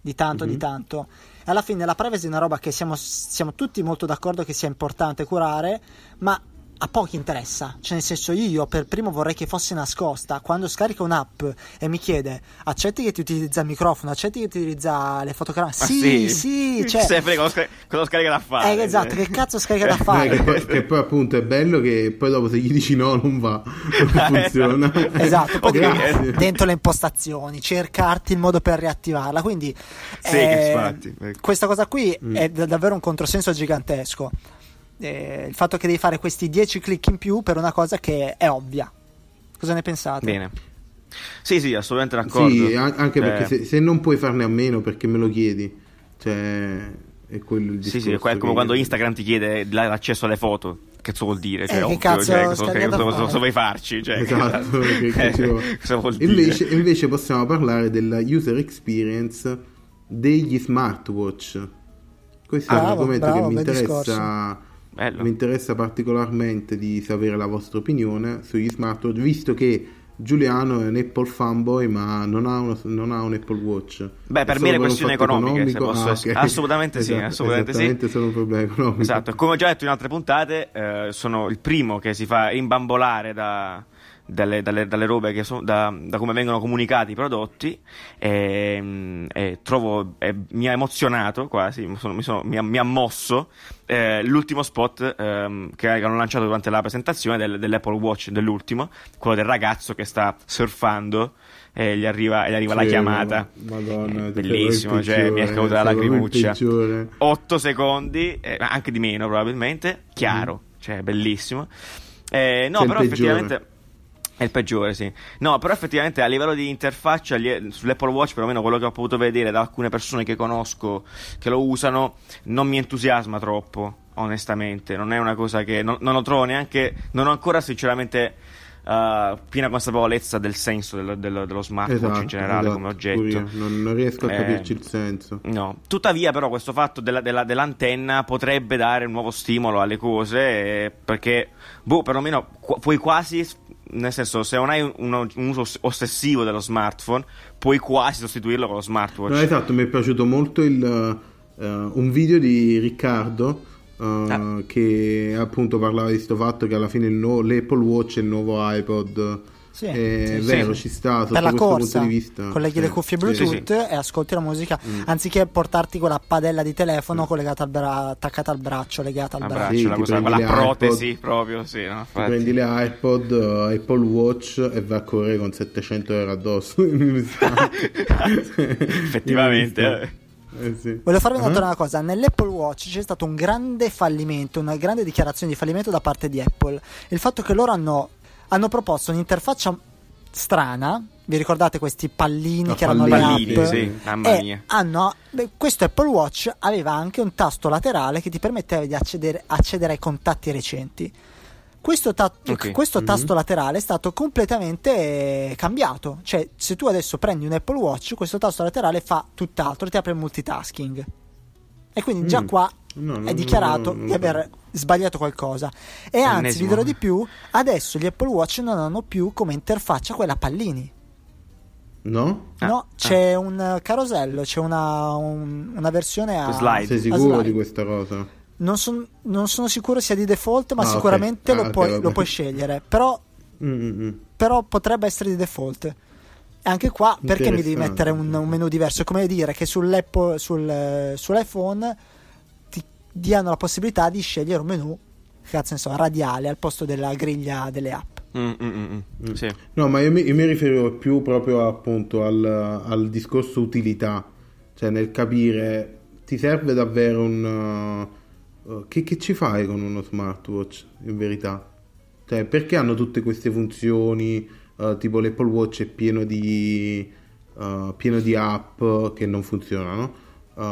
Di tanto, Mhm. di tanto. E alla fine la privacy è una roba che siamo, siamo tutti molto d'accordo che sia importante curare, ma a pochi interessa. Cioè, nel senso, io per primo vorrei che fosse nascosta. Quando scarico un'app e mi chiede accetti che ti utilizza il microfono, accetti che ti utilizza le fotocamere. Ma Sì, sì, cioè. Se frega, cosa, scarica- cosa scarica da fare? Eh, esatto, che cazzo scarica da Eh, fare? che, poi, che poi appunto è bello che poi dopo se gli dici no non va, non funziona. Esatto, poi Ok, devi- eh. dentro le impostazioni, cercarti il modo per riattivarla. Quindi Sì, eh, ecco. questa cosa qui Mm. è da- davvero un controsenso gigantesco. Eh, il fatto che devi fare questi 10 click in più per una cosa che è ovvia. Cosa ne pensate? Bene. Sì, sì, assolutamente d'accordo. Sì, an- anche Cioè, perché se, se non puoi farne a meno perché me lo chiedi, cioè è quello il Sì, discorso. sì, è come che- quando Instagram ti chiede l'accesso alle foto. Che cazzo vuol dire? Cioè, Eh, che ovvio, cazzo cioè, cosa, da cosa- cosa- cosa vuoi farci? Cioè, Esatto, che- che eh, vuole. cosa vuol dire? Invece, invece possiamo parlare della user experience degli smartwatch. Questo è un argomento bravo, che mi interessa, Bello. mi interessa particolarmente di sapere la vostra opinione sugli smartwatch, visto che Giuliano è un Apple fanboy ma non ha, uno- non ha un Apple Watch. Beh, per È me se economico? posso Ah, essere- ok. assolutamente sì, Esatto, assolutamente sì. esattamente solo un problema economico. Esatto, come ho già detto in altre puntate, eh, sono il primo che si fa rimbambolare da, dalle, dalle- dalle robe che sono, da, da come vengono comunicati i prodotti e, mm, e trovo, e mi ha emozionato quasi, mi, sono- mi sono- mi ha, mi ha mosso eh, l'ultimo spot ehm, che hanno lanciato durante la presentazione del- dell'Apple Watch, dell'ultimo, quello del ragazzo che sta surfando e gli arriva, e gli arriva la Sì, chiamata. Madonna, Eh, bellissimo, sei cioè, mi è caduta la lacrimuccia. peggiore. 8 secondi, eh, anche di meno probabilmente, chiaro, cioè bellissimo. Eh, no, Sei però effettivamente è il peggiore, sì. No, però effettivamente a livello di interfaccia sull'Apple Watch, perlomeno quello che ho potuto vedere da alcune persone che conosco che lo usano, non mi entusiasma troppo, onestamente. Non è una cosa che non, non lo trovo neanche non ho ancora sinceramente eh, piena consapevolezza del senso dello, dello- dello smartwatch in generale esatto, come oggetto. Non, non riesco a Eh, capirci il senso. No, tuttavia però questo fatto della- della- dell'antenna potrebbe dare un nuovo stimolo alle cose eh, perché, boh, perlomeno qu- puoi quasi, nel senso se non hai un, un uso oss- ossessivo dello smartphone, puoi quasi sostituirlo con lo smartwatch. No, esatto, mi è piaciuto molto il, eh, un video di Riccardo eh, Ah. che appunto parlava di questo fatto che alla fine il nuovo- l'Apple Watch è il nuovo iPod Sì, è sì, vero, sì. ci sta sotto per la questo corsa punto di vista. colleghi Sì, le cuffie Bluetooth sì. e ascolti la musica Mm. anziché portarti quella padella di telefono collegata al bra- attaccata al braccio, legata al A braccio. braccio, Sì, la cosa, quella protesi iPod. proprio, sì, no? Prendi le iPod, eh, Apple Watch e vai a correre con 700 euro addosso. Effettivamente, eh. Eh, sì. Voglio farvi Ah. notare una cosa: nell'Apple Watch c'è stato un grande fallimento, una grande dichiarazione di fallimento da parte di Apple. Il fatto che loro hanno, hanno proposto un'interfaccia strana. Vi ricordate questi pallini Ah, che erano pallini, le app? sì, mamma e mia. hanno, beh, questo Apple Watch aveva anche un tasto laterale che ti permetteva di accedere, accedere ai contatti recenti. Questo, ta- Ok. questo Mhm. tasto laterale è stato completamente eh, cambiato. Cioè, se tu adesso prendi un Apple Watch, questo tasto laterale fa tutt'altro, ti apre il multitasking. E quindi già Mm. qua No, no, è dichiarato no, no, di aver sbagliato qualcosa. E anzi, vi dirò di più: adesso gli Apple Watch non hanno più come interfaccia quella pallini. No? Ah, no, ah. c'è un eh, carosello, c'è una, un- una versione a Slide. Sei sicuro slide. di questa cosa? Non, son- non sono sicuro sia di default, ma Ah, sicuramente Ah, lo, ok, puoi, lo puoi scegliere. Però, Mm, mm, mm. però potrebbe essere di default. E anche qua, perché mi devi mettere un, un menu diverso? È come dire che sull'Apple, sul, eh, sull'iPhone diano la possibilità di scegliere un menu, cazzo ne so, radiale al posto della griglia delle app. Mm, mm, mm, mm. Sì. No, ma io mi, io mi riferivo più proprio appunto al, al discorso utilità, cioè nel capire ti serve davvero un... uh, uh, che, che ci fai con uno smartwatch in verità? Cioè perché hanno tutte queste funzioni, uh, tipo l'Apple Watch è pieno di, uh, pieno di app che non funzionano, uh,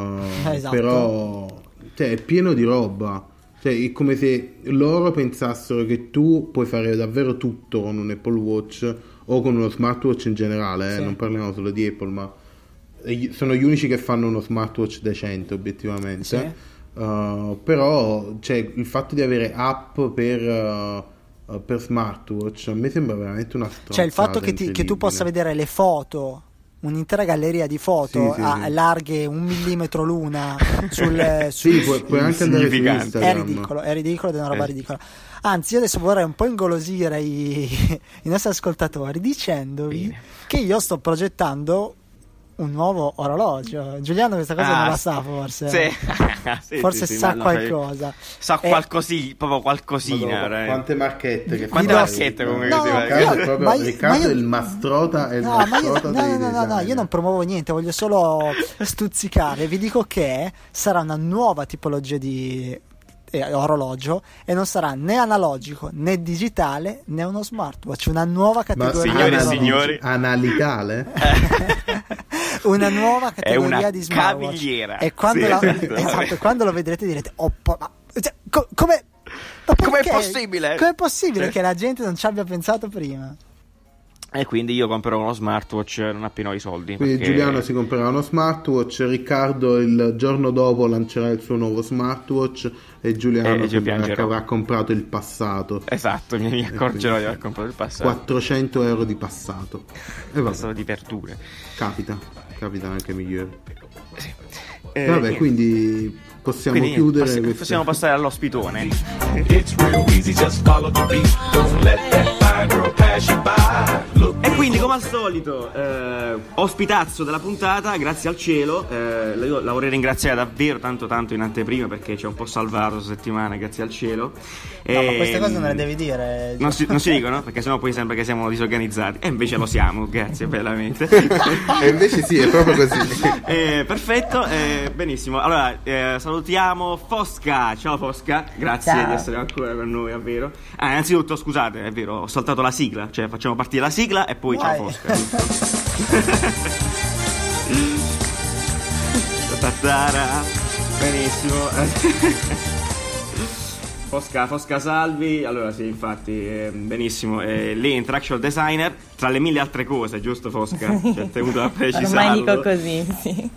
Esatto. però cioè, è pieno di roba. Cioè, è come se loro pensassero che tu puoi fare davvero tutto con un Apple Watch o con uno smartwatch in generale, eh, Sì. non parliamo solo di Apple, ma sono gli unici che fanno uno smartwatch decente, obiettivamente. Sì. Uh, però cioè, il fatto di avere app per, uh, per smartwatch a me sembra veramente una stronzata Cioè il fatto che, ti- che tu possa vedere le foto, un'intera galleria di foto Sì, sì, a sì. larghe un millimetro l'una sul, Sì, sul- puoi, puoi anche andare su. Instagram. è ridicolo, è ridicolo ed è una roba Eh. ridicola. Anzi, io adesso vorrei un po' ingolosire i, i nostri ascoltatori dicendovi Bene. che io sto progettando un nuovo orologio. Giuliano questa cosa Ah, non la sa forse. Sì. Sì, forse sì, sì, sa qualcosa. Sa Eh, qualcosina, proprio qualcosina. Madonna, veramente. quante marchette che Quante fai. marchette comunque No. Riccardo, io- ma io- ma io- il mastrota, è il No, ma io, mastrota no, dei no, no, no, no, io non promuovo niente, voglio solo stuzzicare. Vi dico che sarà una nuova tipologia di eh, orologio e non sarà né analogico né digitale né uno smartwatch, una nuova Ma categoria signori di e signori. Analitale? una nuova È categoria una di smartwatch. cavigliera. E quando, Sì, la- esatto. quando lo vedrete direte "Oh, po- ma, cioè, co- come ma Com'è possibile?" Com'è possibile Sì. che la gente non ci abbia pensato prima? E quindi io comprerò uno smartwatch non appena ho i soldi. Quindi perché- Giuliano si comprerà uno smartwatch, Riccardo il giorno dopo lancerà il suo nuovo smartwatch e Giuliano che avrà comprato il passato. Esatto, mi, mi accorgerò di aver comprato il passato. 400 euro di passato. E Passato di verdure. capita, capita anche migliore. Sì. Eh, vabbè, niente. quindi possiamo Quindi chiudere passi- possiamo passare all'ospitone. It's real easy, just follow the beat. Don't let that E quindi, come al solito, eh, ospitazzo della puntata, grazie al cielo. Eh, io la vorrei ringraziare davvero tanto tanto in anteprima perché ci ha un po' salvato questa settimana, grazie al cielo. No, ma E- queste cose non le devi dire. Non si, non si dicono perché sennò poi sembra che siamo disorganizzati. E invece lo siamo, grazie bellamente. E invece sì, è proprio così. Eh, perfetto, eh, benissimo. Allora, eh, salutiamo Fosca. Ciao Fosca, grazie Ciao. di essere ancora con noi, davvero. Ah, innanzitutto, scusate, è vero, ho saltato la sigla, cioè facciamo partire la sigla e poi ciao Vai. Fosca. Tattara. Benissimo. Fosca, Fosca Salvi, allora sì, infatti, eh, benissimo, eh, lei è interaction designer, tra le mille altre cose, giusto Fosca? Cioè, è tenuto a precisarlo. Ormai dico così, sì.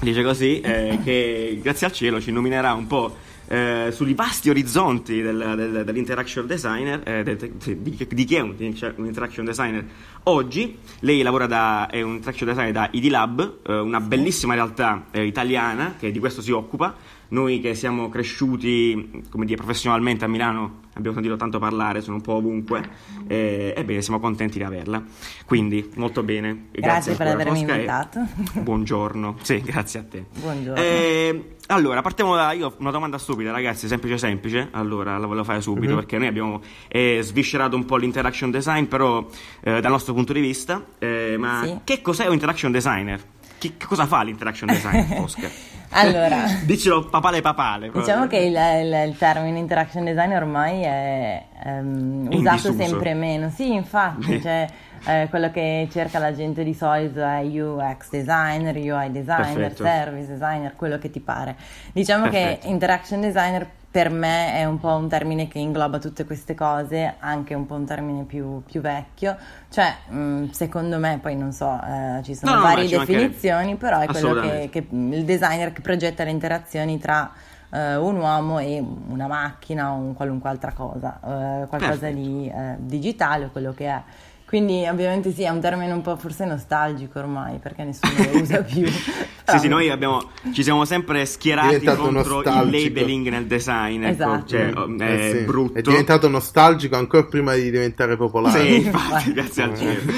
Dice così, eh, che grazie al cielo ci illuminerà un po' eh, sugli vasti orizzonti del- del- dell'interaction designer, eh, del- di, di chi è un, un interaction designer oggi. Lei lavora da, è un interaction designer da ID Lab, eh, una bellissima realtà eh, italiana che di questo si occupa. noi che siamo cresciuti, come dire, professionalmente a Milano, abbiamo sentito tanto parlare, sono un po' ovunque, eh, ebbene siamo contenti di averla. Quindi, molto bene. Grazie, per ancora, avermi e invitato. Buongiorno. Sì, grazie a te. Buongiorno. Eh, allora, partiamo da io ho una domanda stupida, ragazzi, semplice semplice. Allora, la volevo fare subito Mhm. perché noi abbiamo eh, sviscerato un po' l'interaction design, però eh, dal nostro punto di vista, eh, ma Sì. che cos'è un interaction designer? Che, che cosa fa l'interaction design, Oscar? Allora, Dicelo papale papale. proprio. Diciamo che il, il- il termine interaction design ormai è In usato sempre meno. Sì, infatti, cioè, eh, quello che cerca la gente di solito è UX designer, UI designer, Perfetto. service designer, quello che ti pare. Diciamo Perfetto. che interaction designer per me è un po' un termine che ingloba tutte queste cose, anche un po' un termine più, più vecchio. Cioè, mh, secondo me, poi non so, eh, ci sono No, varie definizioni, però è quello che, che il designer che progetta le interazioni tra eh, un uomo e una macchina o un qualunque altra cosa, eh, qualcosa Perfetto. di eh, digitale o quello che è. Quindi ovviamente sì, è un termine un po' forse nostalgico ormai perché nessuno lo usa più. Sì, sì, noi abbiamo, ci siamo sempre schierati contro il labeling nel design, ecco, Esatto. cioè, Mm, è eh sì. brutto. È diventato nostalgico ancora prima di diventare popolare. Sì, infatti, grazie al cielo.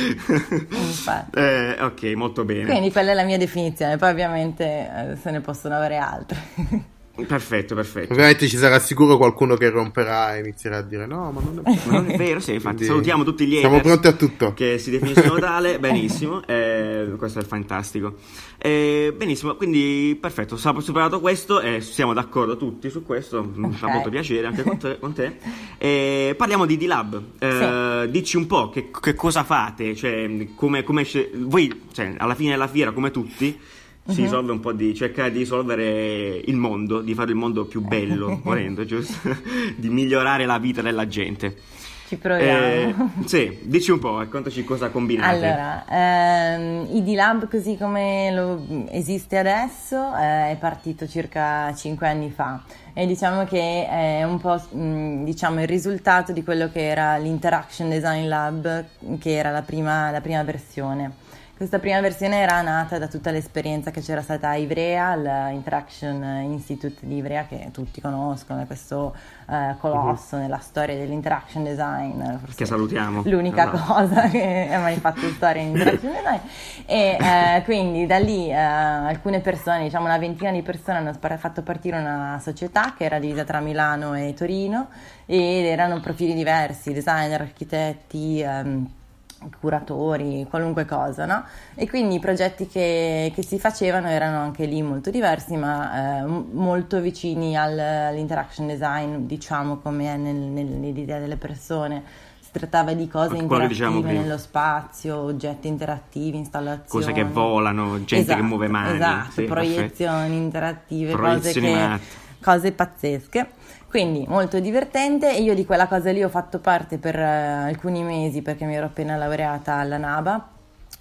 Infatti. Eh, ok, molto bene. Quindi quella è la mia definizione, poi ovviamente eh, se ne possono avere altre. Perfetto, perfetto. Ovviamente ci sarà sicuro qualcuno che romperà e inizierà a dire no, ma non è Ma non è vero, sì, infatti. Quindi Salutiamo tutti gli Siamo pronti a tutto. che si definiscono tale, benissimo, eh, questo è fantastico. Eh, benissimo, quindi perfetto, sa- superato questo e siamo d'accordo tutti su questo, mi fa molto piacere anche con te. con te. Eh, parliamo di D-Lab, Eh, dici un po' che, che cosa fate, cioè come, come voi cioè, alla fine della fiera come tutti Mhm. si risolve un po' di cercare di risolvere il mondo, di fare il mondo più bello, volendo, giusto? di migliorare la vita della gente. Ci proviamo. Eh, sì, dici un po', raccontaci cosa combinate. Allora, ehm, ID Lab così come lo esiste adesso eh, è partito circa 5 anni fa e diciamo che è un po' mh, diciamo, il risultato di quello che era l'Interaction Design Lab, che era la prima, la prima versione. Questa prima versione era nata da tutta l'esperienza che c'era stata a Ivrea, l'Interaction Institute di Ivrea, che tutti conoscono, è questo eh, colosso nella storia dell'interaction design. forse. Che salutiamo. L'unica Allora. cosa che ha mai fatto storia in interaction design. E eh, quindi da lì eh, alcune persone, diciamo una ventina di persone, hanno fatto partire una società che era divisa tra Milano e Torino ed erano profili diversi, designer, architetti. ehm, curatori, qualunque cosa, no? E quindi i progetti che, che si facevano erano anche lì molto diversi, ma eh, molto vicini al- all'interaction design, diciamo come è nel- nel- nell'idea delle persone. Si trattava di cose Quello che dicevamo interattive prima. nello spazio, oggetti interattivi, installazioni. Cose che volano, gente Esatto, che muove mani. Esatto, sì, proiezioni interattive, Proiezioni cose, che, cose pazzesche. Quindi molto divertente e io di quella cosa lì ho fatto parte per eh, alcuni mesi perché mi ero appena laureata alla NABA,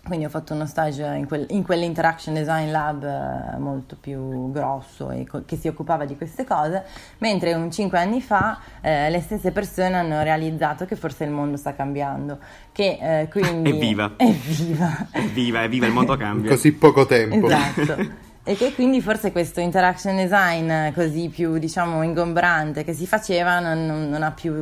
quindi ho fatto uno stage in, quel- in quell'Interaction Design Lab eh, molto più grosso e co- che si occupava di queste cose, mentre un cinque anni fa eh, le stesse persone hanno realizzato che forse il mondo sta cambiando, che eh, quindi... Evviva. Evviva! Evviva, evviva, il mondo cambia. Così poco tempo. Esatto. E che quindi forse questo interaction design così più diciamo ingombrante che si faceva non, non- più,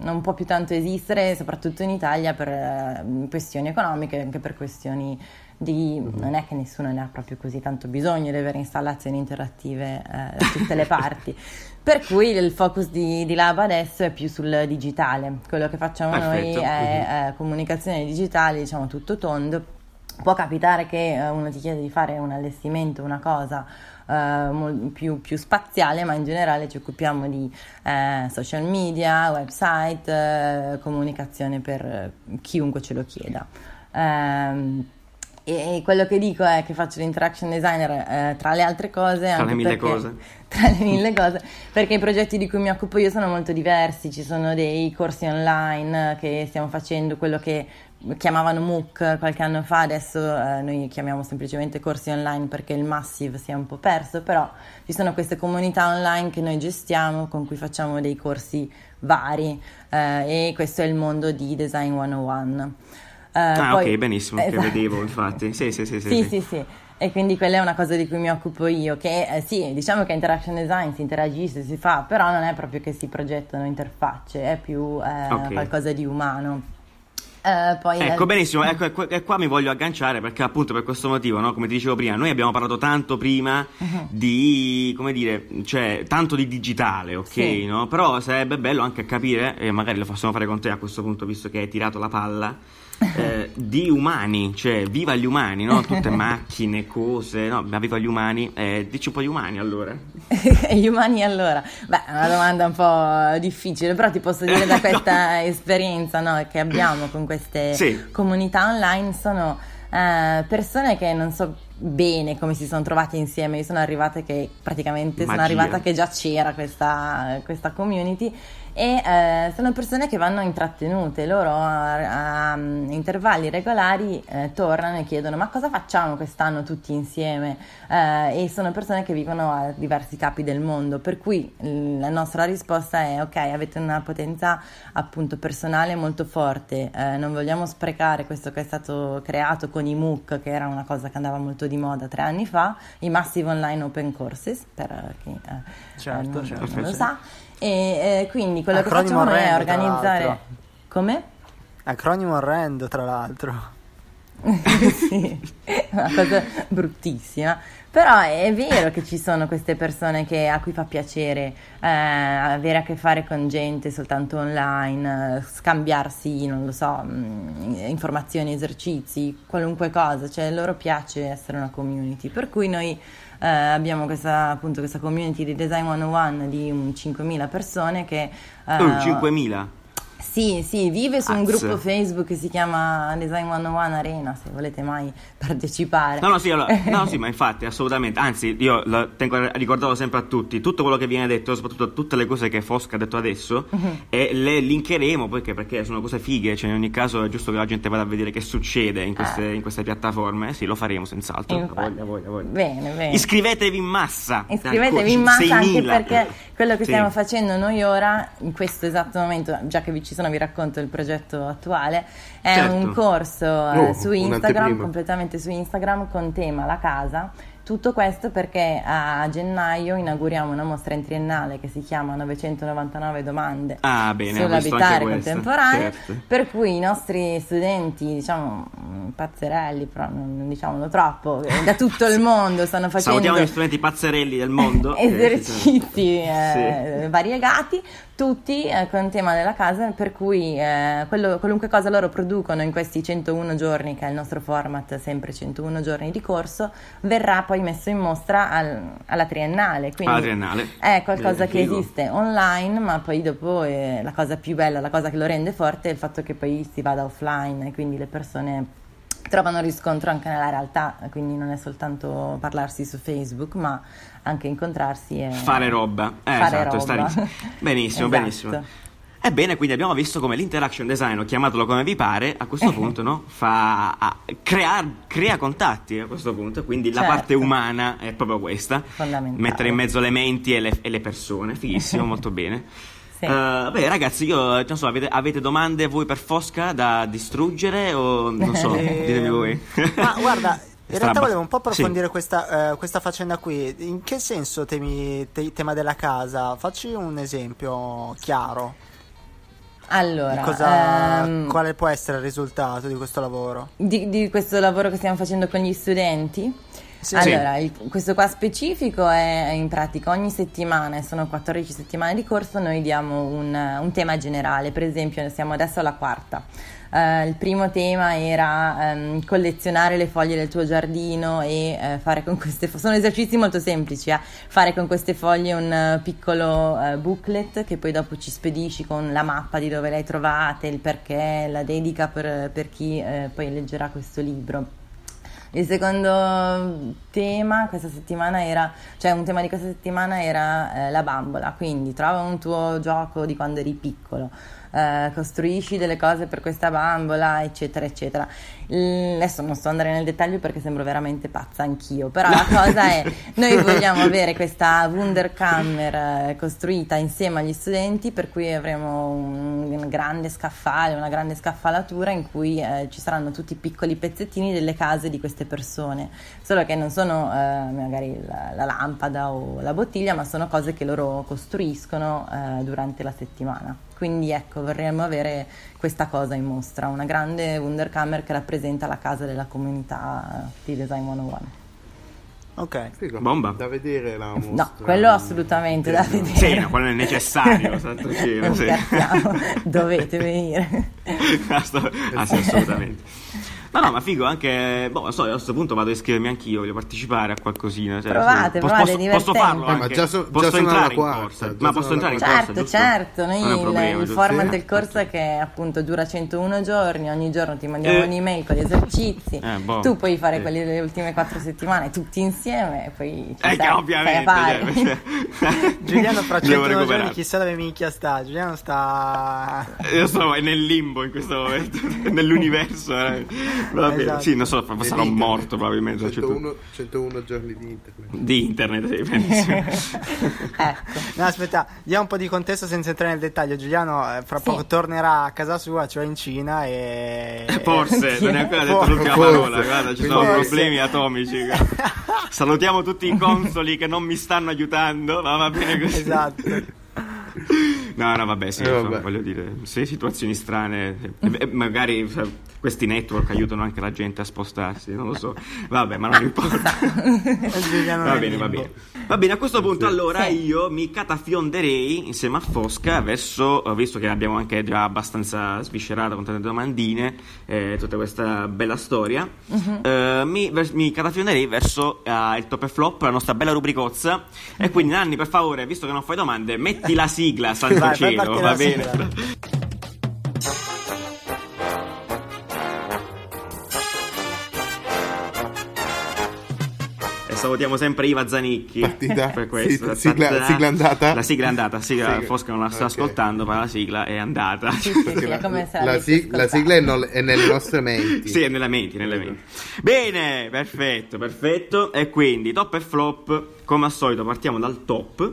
non può più tanto esistere, soprattutto in Italia per eh, questioni economiche, anche per questioni di... non è che nessuno ne ha proprio così tanto bisogno di avere installazioni interattive eh, da tutte le parti. Per cui il focus di, di Lab adesso è più sul digitale. Quello che facciamo noi Perfetto. è eh, comunicazione digitale, diciamo tutto tondo. Può capitare che eh, uno ti chiede di fare un allestimento, una cosa eh, più, più spaziale, ma in generale ci occupiamo di eh, social media, website, eh, comunicazione per eh, chiunque ce lo chieda. Ehm, e e quello che dico è che faccio l'interaction designer eh, tra le altre cose. Tra le mille perché- cose. Tra le mille cose, perché i progetti di cui mi occupo io sono molto diversi. Ci sono dei corsi online che stiamo facendo, quello che chiamavano MOOC qualche anno fa, adesso eh, noi chiamiamo semplicemente corsi online perché il massive si è un po' perso, però ci sono queste comunità online che noi gestiamo con cui facciamo dei corsi vari eh, e questo è il mondo di Design 101. Eh, Ah, poi- ok, benissimo, che Esatto. vedevo infatti. Sì, sì, sì. sì, Sì, sì. sì. E quindi quella è una cosa di cui mi occupo io, che eh, sì, diciamo che interaction design si interagisce, si fa, però non è proprio che si progettano interfacce, è più eh, Ok. qualcosa di umano. Eh, poi Ecco, la- benissimo, ecco, e qua- mi voglio agganciare perché appunto per questo motivo, no? come ti dicevo prima, noi abbiamo parlato tanto prima Mhm. di, come dire, cioè tanto di digitale, ok? Sì. no? Però sarebbe bello anche capire, e magari lo possiamo fare con te a questo punto, visto che hai tirato la palla, eh, di umani, cioè viva gli umani, no? Tutte macchine, cose, no? Ma viva gli umani, eh, dici un po' gli umani allora. Gli umani allora? Beh, è una domanda un po' difficile, però ti posso dire da questa esperienza no, che abbiamo con queste Sì. comunità online sono eh, persone che non so bene come si sono trovate insieme. Io sono arrivata che praticamente sono Magia. arrivata che già c'era questa, questa community e eh, sono persone che vanno intrattenute, loro a, a intervalli regolari eh, tornano e chiedono ma cosa facciamo quest'anno tutti insieme Eh, e sono persone che vivono a diversi capi del mondo, per cui l- la nostra risposta è ok, avete una potenza appunto personale molto forte, eh, non vogliamo sprecare questo che è stato creato con i MOOC, che era una cosa che andava molto di moda tre anni fa, i Massive Online Open Courses, per chi eh, Certo, eh, non, certo, non lo sì. E eh, quindi quello Acronimo che facciamo è orrendo, tra organizzare. Come? Acronimo orrendo, tra l'altro. sì, è una cosa bruttissima. Però è vero che ci sono queste persone che- a cui fa piacere eh, avere a che fare con gente soltanto online, scambiarsi, non lo so, mh, informazioni, esercizi, qualunque cosa, cioè loro piace essere una community. Per cui noi eh, abbiamo questa, appunto, questa community di Design 101 di un 5.000 persone che... eh, Oh, 5.000. sì, sì, vive su un Azz. gruppo Facebook che si chiama Design 101 Arena, se volete mai partecipare. No, no, sì, allora, no, sì, ma infatti, assolutamente. Anzi, io tengo a ricordarlo sempre a tutti. Tutto quello che viene detto, soprattutto tutte le cose che Fosca ha detto adesso, Mhm. e le linkeremo perché, perché sono cose fighe. Cioè, in ogni caso è giusto che la gente vada a vedere che succede in queste, in queste piattaforme. Sì, lo faremo senz'altro. Infatti. Voglia, voglia, voglia. Bene, bene. Iscrivetevi in massa. Iscrivetevi in massa anche 6.000. perché quello che Sì. stiamo facendo noi ora, in questo esatto momento, già che vi ci sono vi racconto il progetto attuale, è Certo. un corso eh, Oh, su Instagram, completamente su Instagram con tema la casa. Tutto questo perché a gennaio inauguriamo una mostra in triennale che si chiama 999 domande Ah, bene, sull'abitare contemporaneo, certo. per cui i nostri studenti, diciamo, mh, pazzerelli, però non diciamolo troppo, da tutto il mondo stanno facendo Salutiamo gli studenti pazzerelli del mondo. esercizi eh, variegati, tutti eh, con tema della casa, per cui eh, quello- qualunque cosa loro producono in questi 101 giorni, che è il nostro format, sempre 101 giorni di corso, verrà poi messo in mostra al- alla triennale. Quindi Alla triennale. È qualcosa Bene, che figo. esiste online, ma poi dopo eh, la cosa più bella, la cosa che lo rende forte è il fatto che poi si vada offline e quindi le persone trovano riscontro anche nella realtà, quindi non è soltanto parlarsi su Facebook, ma anche incontrarsi e Fare roba. Eh, Fare esatto, stare roba. insieme. Benissimo, Esatto. benissimo. Ebbene, quindi abbiamo visto come l'interaction design, o chiamatelo come vi pare, a questo punto no, fa, a- crea, crea contatti a questo punto, quindi la Certo. parte umana è proprio questa, Fondamentale. mettere in mezzo le menti e le, e le persone, fighissimo, molto bene. Sì. Eh, beh ragazzi, io non so, avete, avete domande voi per Fosca da distruggere o non so, ditemi voi. Ma guarda, in realtà volevo un po' Sì. approfondire questa, eh, questa faccenda qui. In che senso temi, te- tema della casa? Facci un esempio chiaro. Allora, cosa- ehm, quale può essere il risultato di questo lavoro? di, di questo lavoro che stiamo facendo con gli studenti? Sì. Allora, il- questo qua specifico è in pratica ogni settimana, sono 14 settimane di corso, noi diamo un, un tema generale, per esempio siamo adesso alla quarta. Eh, il primo tema era ehm, collezionare le foglie del tuo giardino e eh, fare con queste fo- sono esercizi molto semplici, eh, fare con queste foglie un eh, piccolo booklet che poi dopo ci spedisci con la mappa di dove le hai trovate, il perché, la dedica per, per chi poi leggerà questo libro. Il secondo tema questa settimana era, cioè un tema di questa settimana era eh, la bambola, quindi trova un tuo gioco di quando eri piccolo, eh, costruisci delle cose per questa bambola, eccetera, eccetera. Il- adesso non sto andare nel dettaglio perché sembro veramente pazza anch'io, però la cosa è, noi vogliamo avere questa Wunderkammer eh, costruita insieme agli studenti, per cui avremo un, un grande scaffale, una grande scaffalatura in cui eh, ci saranno tutti i piccoli pezzettini delle case di queste persone, solo che non sono eh, magari la, la, lampada o la bottiglia, ma sono cose che loro costruiscono eh, durante la settimana. Quindi ecco, vorremmo avere questa cosa in mostra, una grande Wunderkammer che rappresenta la casa della comunità di Design 101. Ok. Figo. Bomba. Da vedere la mostra. No, quello assolutamente da vedere. Sì, no, quello è necessario. Santo cielo, Non sì. dovete venire. Ass- assolutamente. No, no, ma figo anche. Boh, non so, a questo punto vado a iscrivermi anch'io, voglio partecipare a qualcosina. Cioè, Provate, sì. provate, posso, posso farlo. Eh, ma anche. già so- già posso sono entrare in quarta, corsa. già Ma posso entrare in quarta. corsa? Certo, certo, noi il, problema, il format Sì. del corso è che appunto dura 101 giorni, ogni giorno ti mandiamo Eh. un'email con gli esercizi, Eh, boh. tu puoi fare Sì. quelli delle ultime 4 settimane tutti insieme e poi ci Eh, che ovviamente. pari. cioè, Giuliano fra devo 101 giorni chissà dove minchia sta. Giuliano sta... Io sono nel limbo in questo momento, nell'universo. eh. Vabbè, Esatto. Sì, non so, sarò morto probabilmente. a un certo punto. 101, 101 giorni di internet. Di internet, sì, benissimo. ecco. No, aspetta, diamo un po' di contesto senza entrare nel dettaglio. Giuliano eh, fra Sì. poco tornerà a casa sua, cioè in Cina e... Forse, non è ancora detto Forse. l'ultima Forse. parola, guarda, ci sono Forse. problemi atomici. Salutiamo tutti i consoli che non mi stanno aiutando, ma va bene così. Esatto. No, no, vabbè, sì, Eh, insomma, vabbè. voglio dire, se situazioni strane, eh, eh, magari cioè, questi network aiutano anche la gente a spostarsi, non lo so. Vabbè, ma non importa. Va bene, va bene. Va bene, a questo punto allora Sì. io mi catafionderei insieme a Fosca verso, visto che abbiamo anche già abbastanza sviscerato con tante domandine, eh, tutta questa bella storia, Mhm. eh, mi, vers- mi catafionderei verso eh, il top e flop, la nostra bella rubricozza. E quindi Nanni, per favore, visto che non fai domande, metti la sigla, santo Vai, cielo, va la bene? sigla. E salutiamo sempre Iva Zanicchi. Partita? Per questo. Sì, sigla- sigla andata? La sigla è andata, sigla, Sigla. Fosca non la sta Ok. ascoltando, ma la sigla è andata. Sì, sì, la, la sig- la sigla è, nol- è nelle nostre menti. Sì, è nella menti, nelle menti. Bene, perfetto, perfetto. E quindi top e flop, come al solito partiamo dal top.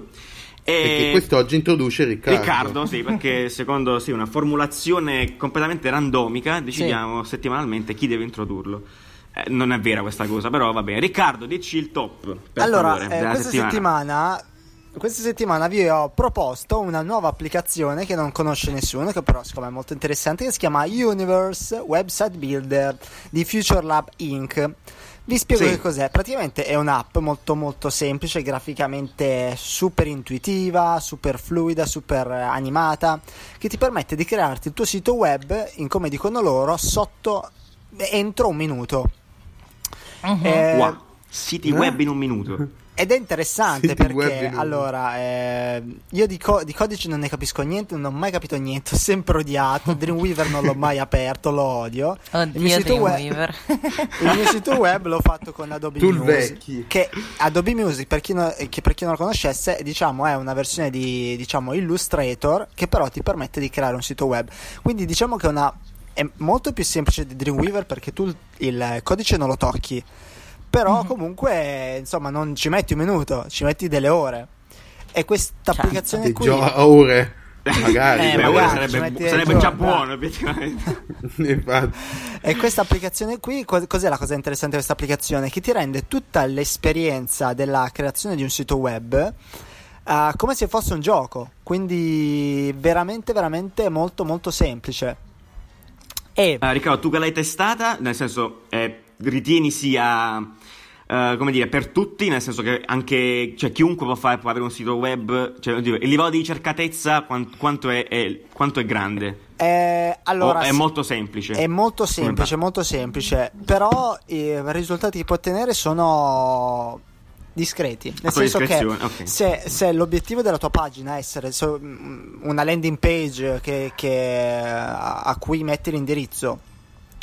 E Perché quest'oggi introduce Riccardo. Riccardo, sì, perché secondo sì, una formulazione completamente randomica decidiamo settimanalmente chi deve introdurlo. Eh, non è vera questa cosa, però va bene. Riccardo, dici il top. Per allora, favore, eh, questa settimana. Questa settimana vi ho proposto una nuova applicazione che non conosce nessuno, che però secondo me è molto interessante, che si chiama Universe Website Builder di Future Lab Inc. Vi spiego Sì. che cos'è. Praticamente è un'app molto molto semplice, graficamente super intuitiva, super fluida, super animata, che ti permette di crearti il tuo sito web in come dicono loro sotto entro un minuto. Mhm. Eh, Wow, siti eh? web in un minuto. ed è interessante web perché allora eh, io di, co- di codice non ne capisco niente, non ho mai capito niente, ho sempre odiato. Dreamweaver non l'ho mai aperto, lo odio. il mio Oddio, sito web, il mio sito web l'ho fatto con Adobe Tu Music. vecchi. Che Adobe Music, per chi, no- che per chi non lo conoscesse, diciamo è una versione di diciamo, Illustrator che però ti permette di creare un sito web. Quindi diciamo che è una è molto più semplice di Dreamweaver perché tu il- il codice non lo tocchi. Però comunque, insomma, non ci metti un minuto, ci metti delle ore. E questa Certo. applicazione qui già ore. Magari. Eh, magari, sarebbe, sarebbe già buono, obiettivamente. Infatti. E questa applicazione qui, co- cos'è la cosa interessante di questa applicazione? Che ti rende tutta l'esperienza della creazione di un sito web eh, come se fosse un gioco, quindi veramente, veramente molto, molto semplice. E Ah, Riccardo, tu che l'hai testata, nel senso, eh, ritieni sia, eh, come dire, per tutti, nel senso che anche, cioè, chiunque può, fare, può avere un sito web, cioè, oddio, il livello di ricercatezza quan- quanto, è, è- quanto è grande? eh, allora, è molto semplice? È molto semplice, molto semplice, però i risultati che puoi ottenere sono discreti. Nel A tua senso che discrezione, ok. se, se l'obiettivo della tua pagina è essere mm, una landing page che, che- a, a cui metti l'indirizzo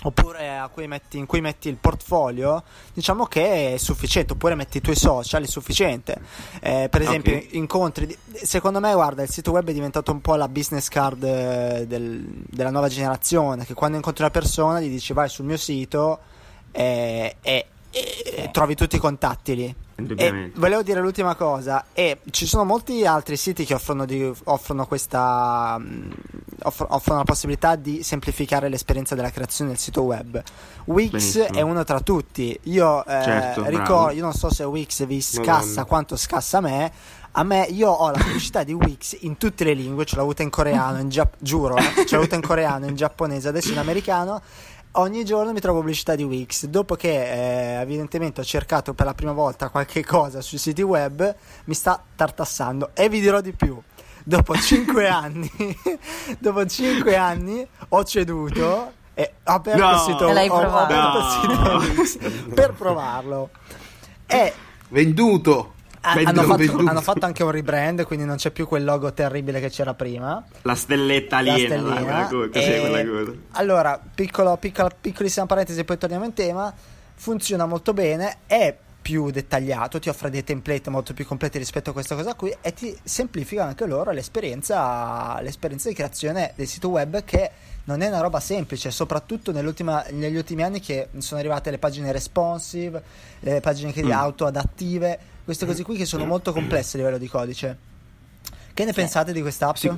oppure a cui metti, in cui metti il portfolio, diciamo che è sufficiente, oppure metti i tuoi social, è sufficiente. Eh, per esempio, Ok. incontri. di- Secondo me, guarda, il sito web è diventato un po' la business card eh, del- della nuova generazione. Che quando incontri una persona gli dici vai sul mio sito eh, e, e trovi tutti i contatti lì. E volevo dire l'ultima cosa, e ci sono molti altri siti che offrono, di- offrono questa, mh, offro- offrono la possibilità di semplificare l'esperienza della creazione del sito web. Wix Benissimo. è uno tra tutti. Io eh, Certo, ricordo, io non so se Wix vi scassa Madonna. quanto scassa a me. A me, io ho la pubblicità di Wix in tutte le lingue, ce l'ho avuta in coreano, in gia- giuro, eh, ce l'ho avuta in coreano, in giapponese, adesso in americano. Ogni giorno mi trovo pubblicità di Wix. Dopo che eh, evidentemente ho cercato per la prima volta qualche cosa sui siti web, mi sta tartassando. E vi dirò di più. Dopo 5 anni, dopo 5 anni ho ceduto e ho aperto No. il sito, l'hai ho- ho provato. aperto il sito No. Wix per provarlo. E Venduto! Venduto, hanno, fatto, hanno fatto anche un rebrand, quindi non c'è più quel logo terribile che c'era prima. La stelletta La aliena, stellina. dai, quella E- quella cosa? Allora, piccolo, piccola, piccolissima parentesi, poi torniamo in tema. Funziona molto bene, è più dettagliato, ti offre dei template molto più completi rispetto a questa cosa qui e ti semplifica anche loro l'esperienza, l'esperienza di creazione del sito web che non è una roba semplice, soprattutto nell'ultima- negli ultimi anni che sono arrivate le pagine responsive, le pagine che Mm. auto-adattive, queste cose qui che sono molto complesse a livello di codice. Che ne pensate di questa app? Sì.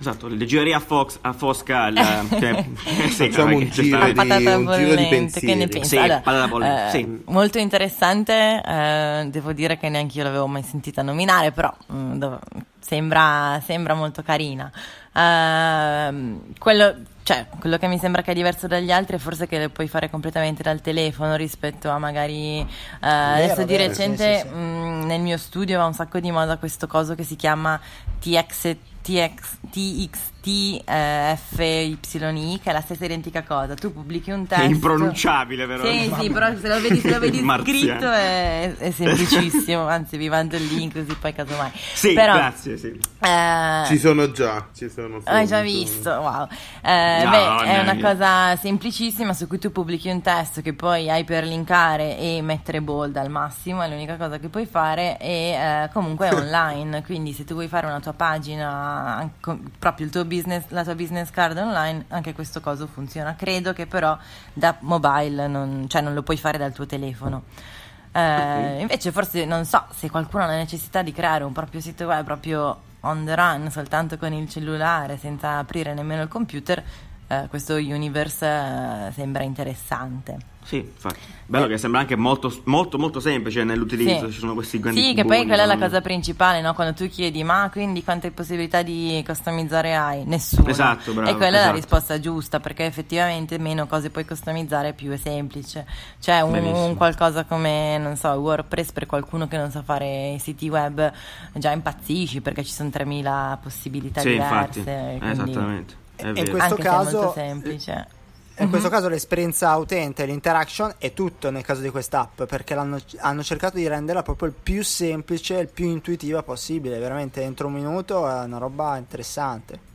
Esatto, le gireria a, Fox, a Fosca. il- cioè, sì, Facciamo un giro di- patata un giro di bollente, che ne pensieri. pensi? Sì, Allora, eh, sì. Molto interessante, eh, devo dire che neanche io l'avevo mai sentita nominare, però mm, dov- sembra, sembra molto carina. Ehm, quello, cioè, quello che mi sembra che è diverso dagli altri è forse che le puoi fare completamente dal telefono rispetto a magari... eh, adesso di vero, recente sì, sì, sì. mm, nel mio studio va un sacco di moda questo coso che si chiama TX, TX, TXT eh, FYI, che è la stessa identica cosa. Tu pubblichi un È testo. impronunciabile, però. Sì, sì, però se lo vedi, se lo vedi scritto è, è semplicissimo, anzi vi mando il link così poi casomai. Sì, però, grazie, sì. eh, Ci sono già, ci sono hai già visto, wow. Eh, No, beh, è no, una no. cosa semplicissima su cui tu pubblichi un testo che poi hai per linkare e mettere bold al massimo, è l'unica cosa che puoi fare e eh, comunque è online, quindi se tu vuoi fare una tua pagina, anche- proprio il tuo business, la tua business card online, anche questo coso funziona. Credo che però da mobile, non, cioè non lo puoi fare dal tuo telefono. Eh, invece forse non so se qualcuno ha la necessità di creare un proprio sito web proprio on the run soltanto con il cellulare senza aprire nemmeno il computer eh, questo universe eh, sembra interessante Sì, infatti. Bello che sembra anche molto, molto, molto semplice nell'utilizzo. Sì. Ci sono questi grandi Sì, che poi quella è la cosa principale, no? Quando tu chiedi, ma quindi quante possibilità di customizzare hai? Nessuno. Esatto, bravo, E quella è la esatto. risposta giusta, perché effettivamente meno cose puoi customizzare, più è semplice. Cioè, un, un qualcosa come, non so, WordPress per qualcuno che non sa fare siti web, già impazzisci perché ci sono 3000 possibilità Sì, infatti. diverse. Eh, quindi- Esattamente. E in questo anche se è molto caso- semplice. In questo caso l'esperienza utente, l'interaction è tutto nel caso di quest'app perché l'hanno- hanno cercato di renderla proprio il più semplice, il più intuitiva possibile. Veramente entro un minuto è una roba interessante.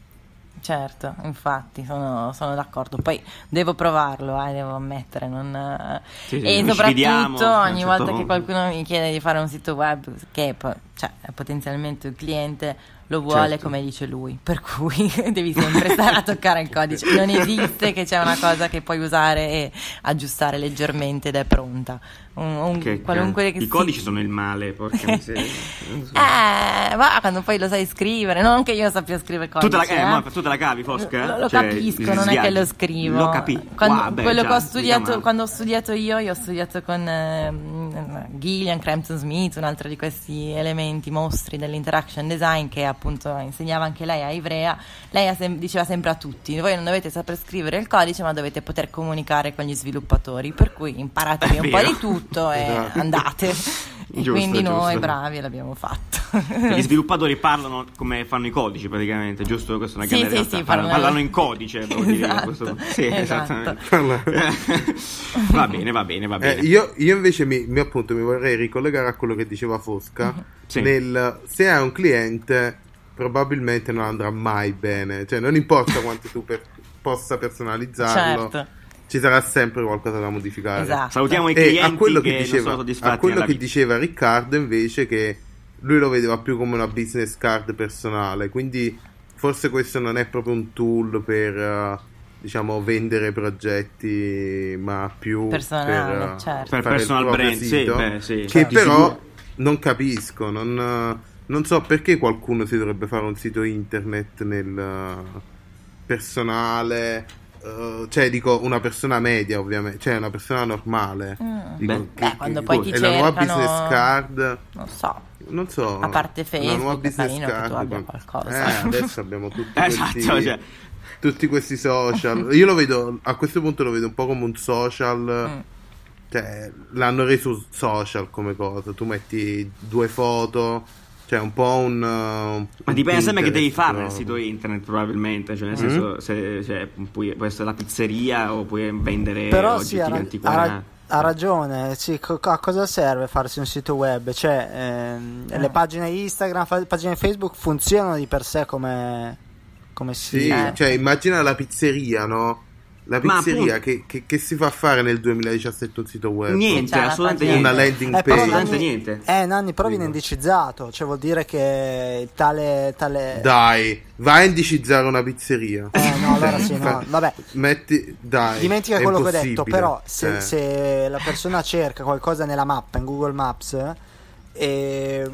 Certo, infatti, sono, sono d'accordo. Poi devo provarlo, eh, devo ammettere. non, eh, Sì, sì, e ci soprattutto ogni certo volta che punto. qualcuno mi chiede di fare un sito web, che po- cioè, potenzialmente il cliente lo vuole Certo. come dice lui, per cui devi sempre stare a toccare il codice. Non esiste che c'è una cosa che puoi usare e aggiustare leggermente ed è pronta. Un, un- Che- qualunque I sì. codici sono il male, porca miseria. So. Eh, va quando poi lo sai scrivere, non che io sappia scrivere Tu codice. te, la, eh, eh. ma tu te la cavi, Fosca? Lo, lo Cioè, capisco, non è che lo scrivo. Lo capi. Quando- Wow, beh, quello già, che ho studiato, male. quando ho studiato io, io ho studiato con ehm, Gillian Crampton Smith, un altro di questi elementi mostri dell'interaction design che appunto insegnava anche lei a Ivrea. Lei sem- diceva sempre a tutti: voi non dovete saper scrivere il codice, ma dovete poter comunicare con gli sviluppatori. Per cui imparatevi un po' di tutto e Esatto. andate. E Giusto, quindi noi giusto. bravi l'abbiamo fatto. Gli sviluppatori parlano come fanno i codici praticamente, giusto? Questa è una Sì, grande sì, realtà. sì, parlano, parlano- in codice, devo dire. Esatto, questo- Sì, esatto. esattamente. Eh, va bene, va bene, va Eh, bene. io, io invece mi, mi- appunto, mi vorrei ricollegare a quello che diceva Fosca. Sì. Nel, se hai un cliente, probabilmente non andrà mai bene. Cioè, non importa quanto tu per- possa personalizzarlo, certo, ci sarà sempre qualcosa da modificare. esatto. Salutiamo i E clienti a quello che, che, non diceva, sono soddisfatti a quello che vita. diceva Riccardo invece che lui lo vedeva più come una business card personale quindi forse questo non è proprio un tool per eh, diciamo vendere progetti ma più Personale, per, eh, certo. Per fare il personal brand, sì, sito, beh, sì. che Certo. però non capisco non, eh, non so perché qualcuno si dovrebbe fare un sito internet nel, personale. Eh, cioè, dico una persona media, ovviamente, cioè una persona normale. Mm. Dico, Beh. Beh, quando poi ti è la nuova cercano- business card. Non so. Non so. A parte Facebook, nuova è business che card, abbia ma- qualcosa. Eh, adesso abbiamo tutti Esatto, questi, cioè. tutti questi social. Io lo vedo, a questo punto lo vedo un po' come un social. Mm. Cioè, l'hanno reso social come cosa. Tu metti due foto, cioè un po' un. uh, Ma dipende sempre che devi fare nel sito internet, probabilmente. Cioè, nel Mm. senso, se, cioè, puoi, può essere la pizzeria o puoi vendere Però oggetti sì, ha, ra- antiquati. ha ra- ha ragione, sì, co- a cosa serve farsi un sito web? Cioè, ehm, Eh. le pagine Instagram, fa- pagine Facebook funzionano di per sé come, come Sì, sito. Eh. cioè immagina la pizzeria, no? La pizzeria appunto- che, che- che si fa fare nel 2017 un sito web? Niente, la assolutamente niente. Una landing Eh, però page. Nanni- niente. Eh, Nanni, però viene indicizzato, cioè vuol dire che tale... tale... Dai, vai a indicizzare una pizzeria. Eh, no, allora sì, no, vabbè. Metti, dai. Dimentica quello che ho detto, però se, Eh. se la persona cerca qualcosa nella mappa, in Google Maps, e...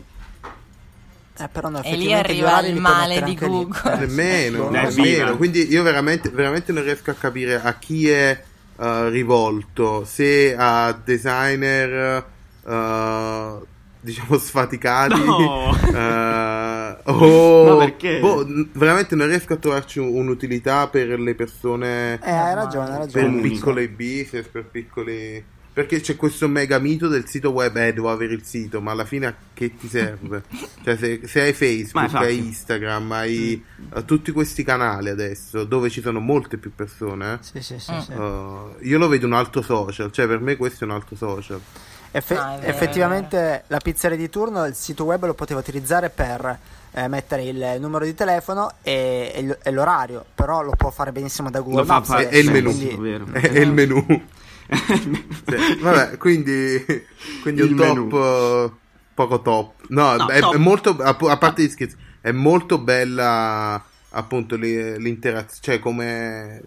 Eh, però no, E lì arriva il male di. Google. Eh, Nemmeno. Dai, nemmeno. Quindi io veramente, veramente non riesco a capire a chi è eh, rivolto. Se a designer, eh, diciamo, sfaticati. No. eh, o, perché? boh, n- veramente non riesco a trovarci un- un'utilità per le persone. Eh, hai ragione, hai per ragione. Comuni. piccoli business, per piccoli. Perché c'è questo mega mito del sito web, eh, devo avere il sito, ma alla fine a che ti serve? cioè, se, se hai Facebook, hai Instagram, hai eh, tutti questi canali adesso dove ci sono molte più persone, eh, Sì, sì, sì, sì. eh, io lo vedo un altro social, cioè per me questo è un altro social. Effe- vero, effettivamente la pizzeria di turno il sito web lo poteva utilizzare per eh, mettere il numero di telefono e, e l'orario, però lo può fare benissimo da Google Lo fa Maps. fare- È, è il menu, sì, quindi- è, è il menu. Sì, vabbè, quindi, quindi un menù. top eh, poco top. No, No, è, top. è molto a, a parte gli scherzi, è molto bella appunto li- l'interazione, cioè come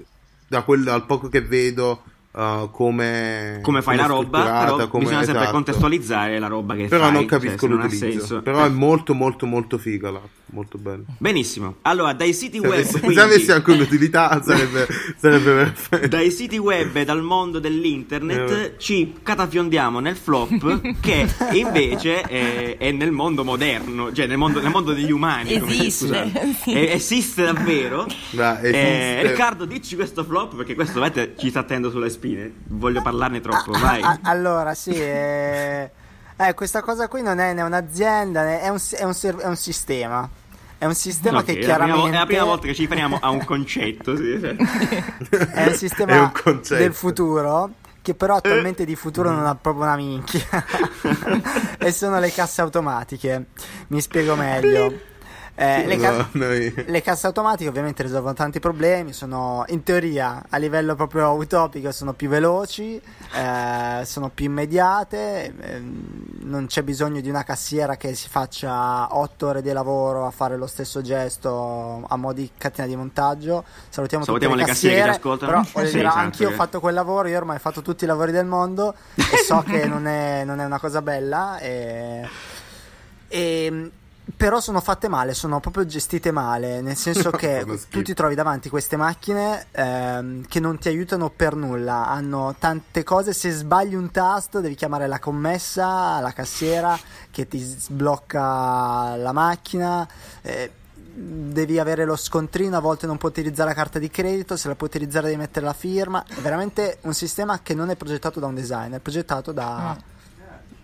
da quello al poco che vedo eh, come Come fai la roba, però come- bisogna sempre esatto. contestualizzare la roba che Però fai. non capisco cioè, se non ha l'utilizzo. senso. Però Eh. è molto molto molto figa l'app, molto bella. Benissimo. Allora, dai siti Se web, se quindi- avesse anche un'utilità sarebbe, sarebbe perfetto. dai siti web e dal mondo dell'internet Eh. ci catafiondiamo nel flop che invece è, è nel mondo moderno, cioè nel mondo, nel mondo degli umani. come- Esiste, scusate. sì. Eh, esiste davvero. Ma Eh, esiste. Riccardo, dici questo flop perché questo ci sta tenendo sulle spine. Voglio parlarne troppo, vai. Ah, allora, sì, eh, eh, questa cosa qui non è né un'azienda, né- è un, è un è un sistema. È un sistema Ok, che chiaramente è la prima volta che ci riferiamo a un concetto. sì, è un sistema È un concetto. del futuro che però attualmente di futuro non ha proprio una minchia e sono le casse automatiche mi spiego meglio Eh, le, ca- No, noi- le casse automatiche ovviamente risolvono tanti problemi sono in teoria a livello proprio utopico sono più veloci eh, sono più immediate ehm, non c'è bisogno di una cassiera che si faccia otto ore di lavoro a fare lo stesso gesto a mo' di catena di montaggio salutiamo, Salutiamo tutte le cassiere che ci ascoltano. però voglio Sì, dire, esatto, anch'io ho che- fatto quel lavoro, io ormai ho fatto tutti i lavori del mondo e so che non è, non è una cosa bella. E, e- però sono fatte male, sono proprio gestite male, nel senso che tu ti trovi davanti queste macchine ehm, che non ti aiutano per nulla, hanno tante cose, se sbagli un tasto devi chiamare la commessa, la cassiera che ti sblocca la macchina. eh, devi avere lo scontrino, a volte non puoi utilizzare la carta di credito, se la puoi utilizzare devi mettere la firma. È veramente un sistema che non è progettato da un designer, è progettato da...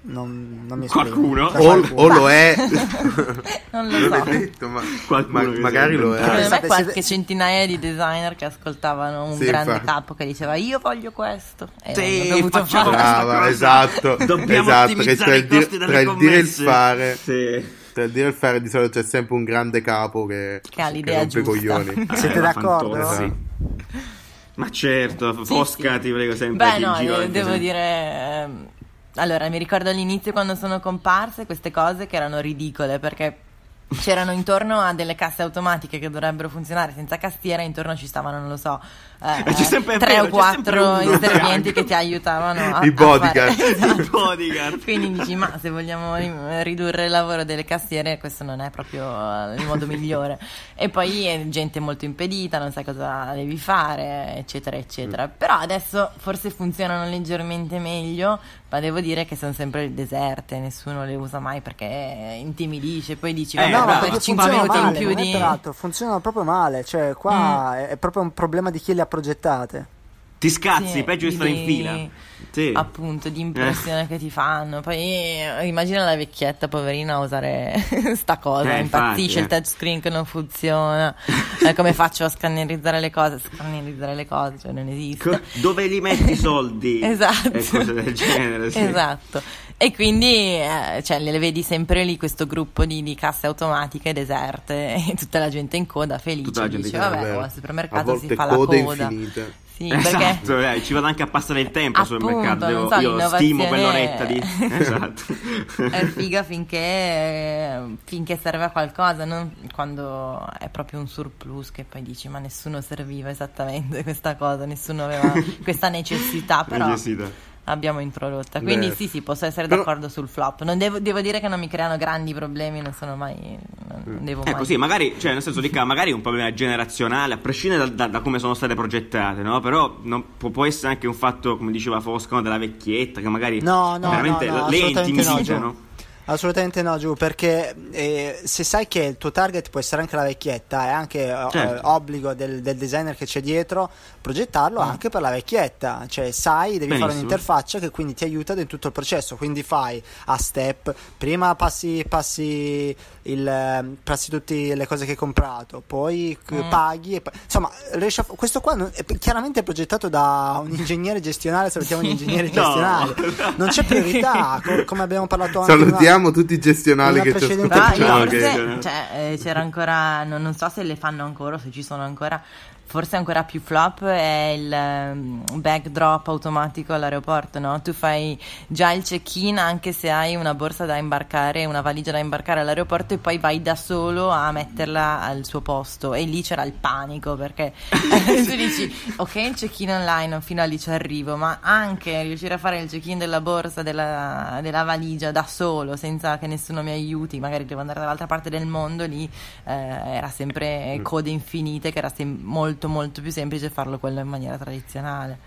Non, non mi esprimo. Qualcuno? Da o, qualcuno. o lo è, Non lo non è so. detto, ma, Qualcuno ma- che magari lo è. Secondo me qualche centinaia di designer che ascoltavano un Sì, grande infatti. capo che diceva io voglio questo e Sì, hanno dovuto questa Brava, esatto, Dobbiamo esatto, che ottimizzare tra i il, delle tra il dire e il fare, Sì. tra il dire e il fare di solito c'è sempre un grande capo che, Che ha l'idea rompe i giusta. coglioni. Siete Eh, ma d'accordo? Fantozzi. Ma certo, Fosca sì. ti prego sempre Beh, no, io anche devo dire. ehm, Allora, mi ricordo all'inizio quando sono comparse queste cose che erano ridicole perché c'erano intorno a delle casse automatiche che dovrebbero funzionare senza castiera, intorno ci stavano, non lo so, eh, C'è sempre- tre vero, o quattro uno. inservienti che ti aiutavano a, I bodyguard. Esatto. I bodyguard. Quindi dici, ma se vogliamo ri- ridurre il lavoro delle castiere, questo non è proprio eh, il modo migliore. E poi è gente molto impedita, non sai cosa devi fare, eccetera, eccetera. Però adesso forse funzionano leggermente meglio, ma devo dire che sono sempre deserte, nessuno le usa mai perché intimidisce. Poi dici, Eh, vabbè, no, ma per perché 5 funzionano minuti in male, più non è di... peraltro, funzionano proprio male, cioè qua Mm. è, è proprio un problema di chi le ha progettate. Ti scazzi, Sì, peggio di stare in fila. Sì. appunto di impressione che ti fanno. Poi eh, immagina la vecchietta poverina a usare sta cosa, Eh, impazzisce infatti, il eh. touchscreen che non funziona. Eh, come faccio a scannerizzare le cose? Scannerizzare le cose, cioè non esiste. Co- Dove li metti i soldi? Esatto. E cose del genere. Sì. Esatto. E quindi eh, cioè, le vedi sempre lì questo gruppo di, di casse automatiche deserte e tutta la gente in coda felice. Tutta la gente dice, vabbè, al supermercato si fa la coda. infinite. Sì, perché Esatto, eh, ci vado anche a passare il tempo Appunto, supermercato. Devo- non so, io stimo quell'oretta di. Esatto. è figa finché, finché serve a qualcosa, non quando è proprio un surplus che poi dici ma nessuno serviva esattamente questa cosa, nessuno aveva questa necessità, però Necessità. L'abbiamo introdotta. Quindi Beh, sì, sì, posso essere però- d'accordo sul flop. Non devo, devo dire che non mi creano grandi problemi, non sono mai... Non, non devo mai... Ecco, sì, magari, cioè, nel senso, Ricca, magari è un problema generazionale, a prescindere da, da- da come sono state progettate, no? Però non- può, può essere anche un fatto, come diceva Fosca, no, della vecchietta, che magari No, no, veramente no, no, lei è assolutamente no, Giù, perché eh, se sai che il tuo target può essere anche la vecchietta, è anche eh, Certo. obbligo del, del designer che c'è dietro progettarlo anche per la vecchietta, cioè sai, devi fare Benissimo. un'interfaccia che quindi ti aiuta in tutto il processo, quindi fai a step, prima passi, passi, il, eh, passi tutte le cose che hai comprato, poi c- paghi, e insomma, riesci a questo qua non- è chiaramente progettato da un ingegnere gestionale, salutiamo gli ingegneri No. gestionali, non c'è priorità, co- come abbiamo parlato anche in una- Salutiamo tutti i gestionali che ci precedente Ah, ascoltano. io ok, forse, ok. cioè, eh, c'era ancora, non, non so se le fanno ancora o se ci sono ancora, forse ancora più flop è il ehm, backdrop automatico all'aeroporto, no? Tu fai già il check-in anche se hai una borsa da imbarcare, una valigia da imbarcare all'aeroporto e poi vai da solo a metterla al suo posto e lì c'era il panico perché tu dici ok il check-in online fino a lì ci arrivo, ma anche riuscire a fare il check-in della borsa, della, della valigia da solo senza che nessuno mi aiuti, magari devo andare dall'altra parte del mondo, lì eh, era sempre code infinite che era sem- molto molto più semplice farlo quello in maniera tradizionale.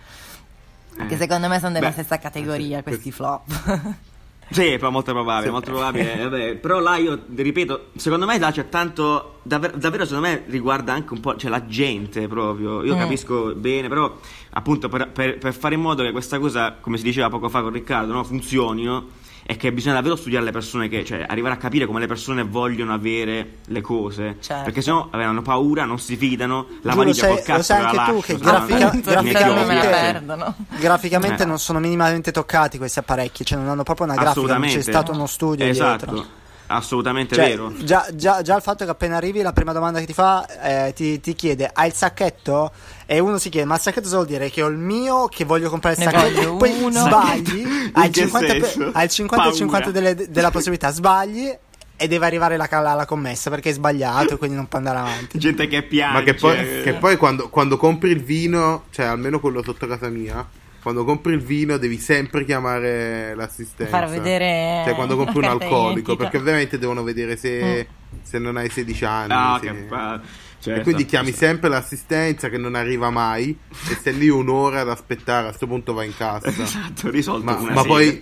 Che Eh. secondo me sono della Beh, stessa categoria sì, questi flop. Sì, però molto probabile, Sì. molto probabile. eh, vabbè, però là io ripeto, secondo me là c'è tanto. Davvero, davvero secondo me riguarda anche un po'. Cioè la gente proprio. Io Mm. capisco bene, però appunto per, per- per fare in modo che questa cosa, come si diceva poco fa con Riccardo, no, funzioni, no? È che bisogna davvero studiare le persone che. Cioè, arrivare a capire come le persone vogliono avere le cose. Certo. Perché sennò avranno paura, non si fidano. La Giù, valigia sai- col cazzo lo sai la anche tu lascio, che grafica- graficamente-. Graficamente Eh. non sono minimamente toccati questi apparecchi, cioè non hanno proprio una grafica, non Assolutamente. c'è stato uno studio Esatto. dietro. Assolutamente Cioè, vero. già, già- già il fatto che appena arrivi la prima domanda che ti fa eh, ti, ti chiede hai il sacchetto? E uno si chiede ma il sacchetto cosa vuol dire? Che ho il mio, che voglio comprare il Ne sacchetto poi uno. sbagli hai il che 50, per- senso? hai il 50 e Paura. 50 delle- della possibilità sbagli e deve arrivare la, la- la commessa perché hai sbagliato e quindi non può andare avanti Gente che piange. Ma che poi, che poi quando, quando compri il vino, cioè almeno quello sotto casa mia, quando compri il vino devi sempre chiamare l'assistenza. Far vedere Cioè quando compri un alcolico, perché ovviamente devono vedere se, se non hai 16 anni. Ah, se- che pa- E certo. quindi chiami sempre l'assistenza che non arriva mai e stai lì un'ora ad aspettare, a questo punto vai in cassa. Esatto, risolto Ma, ma poi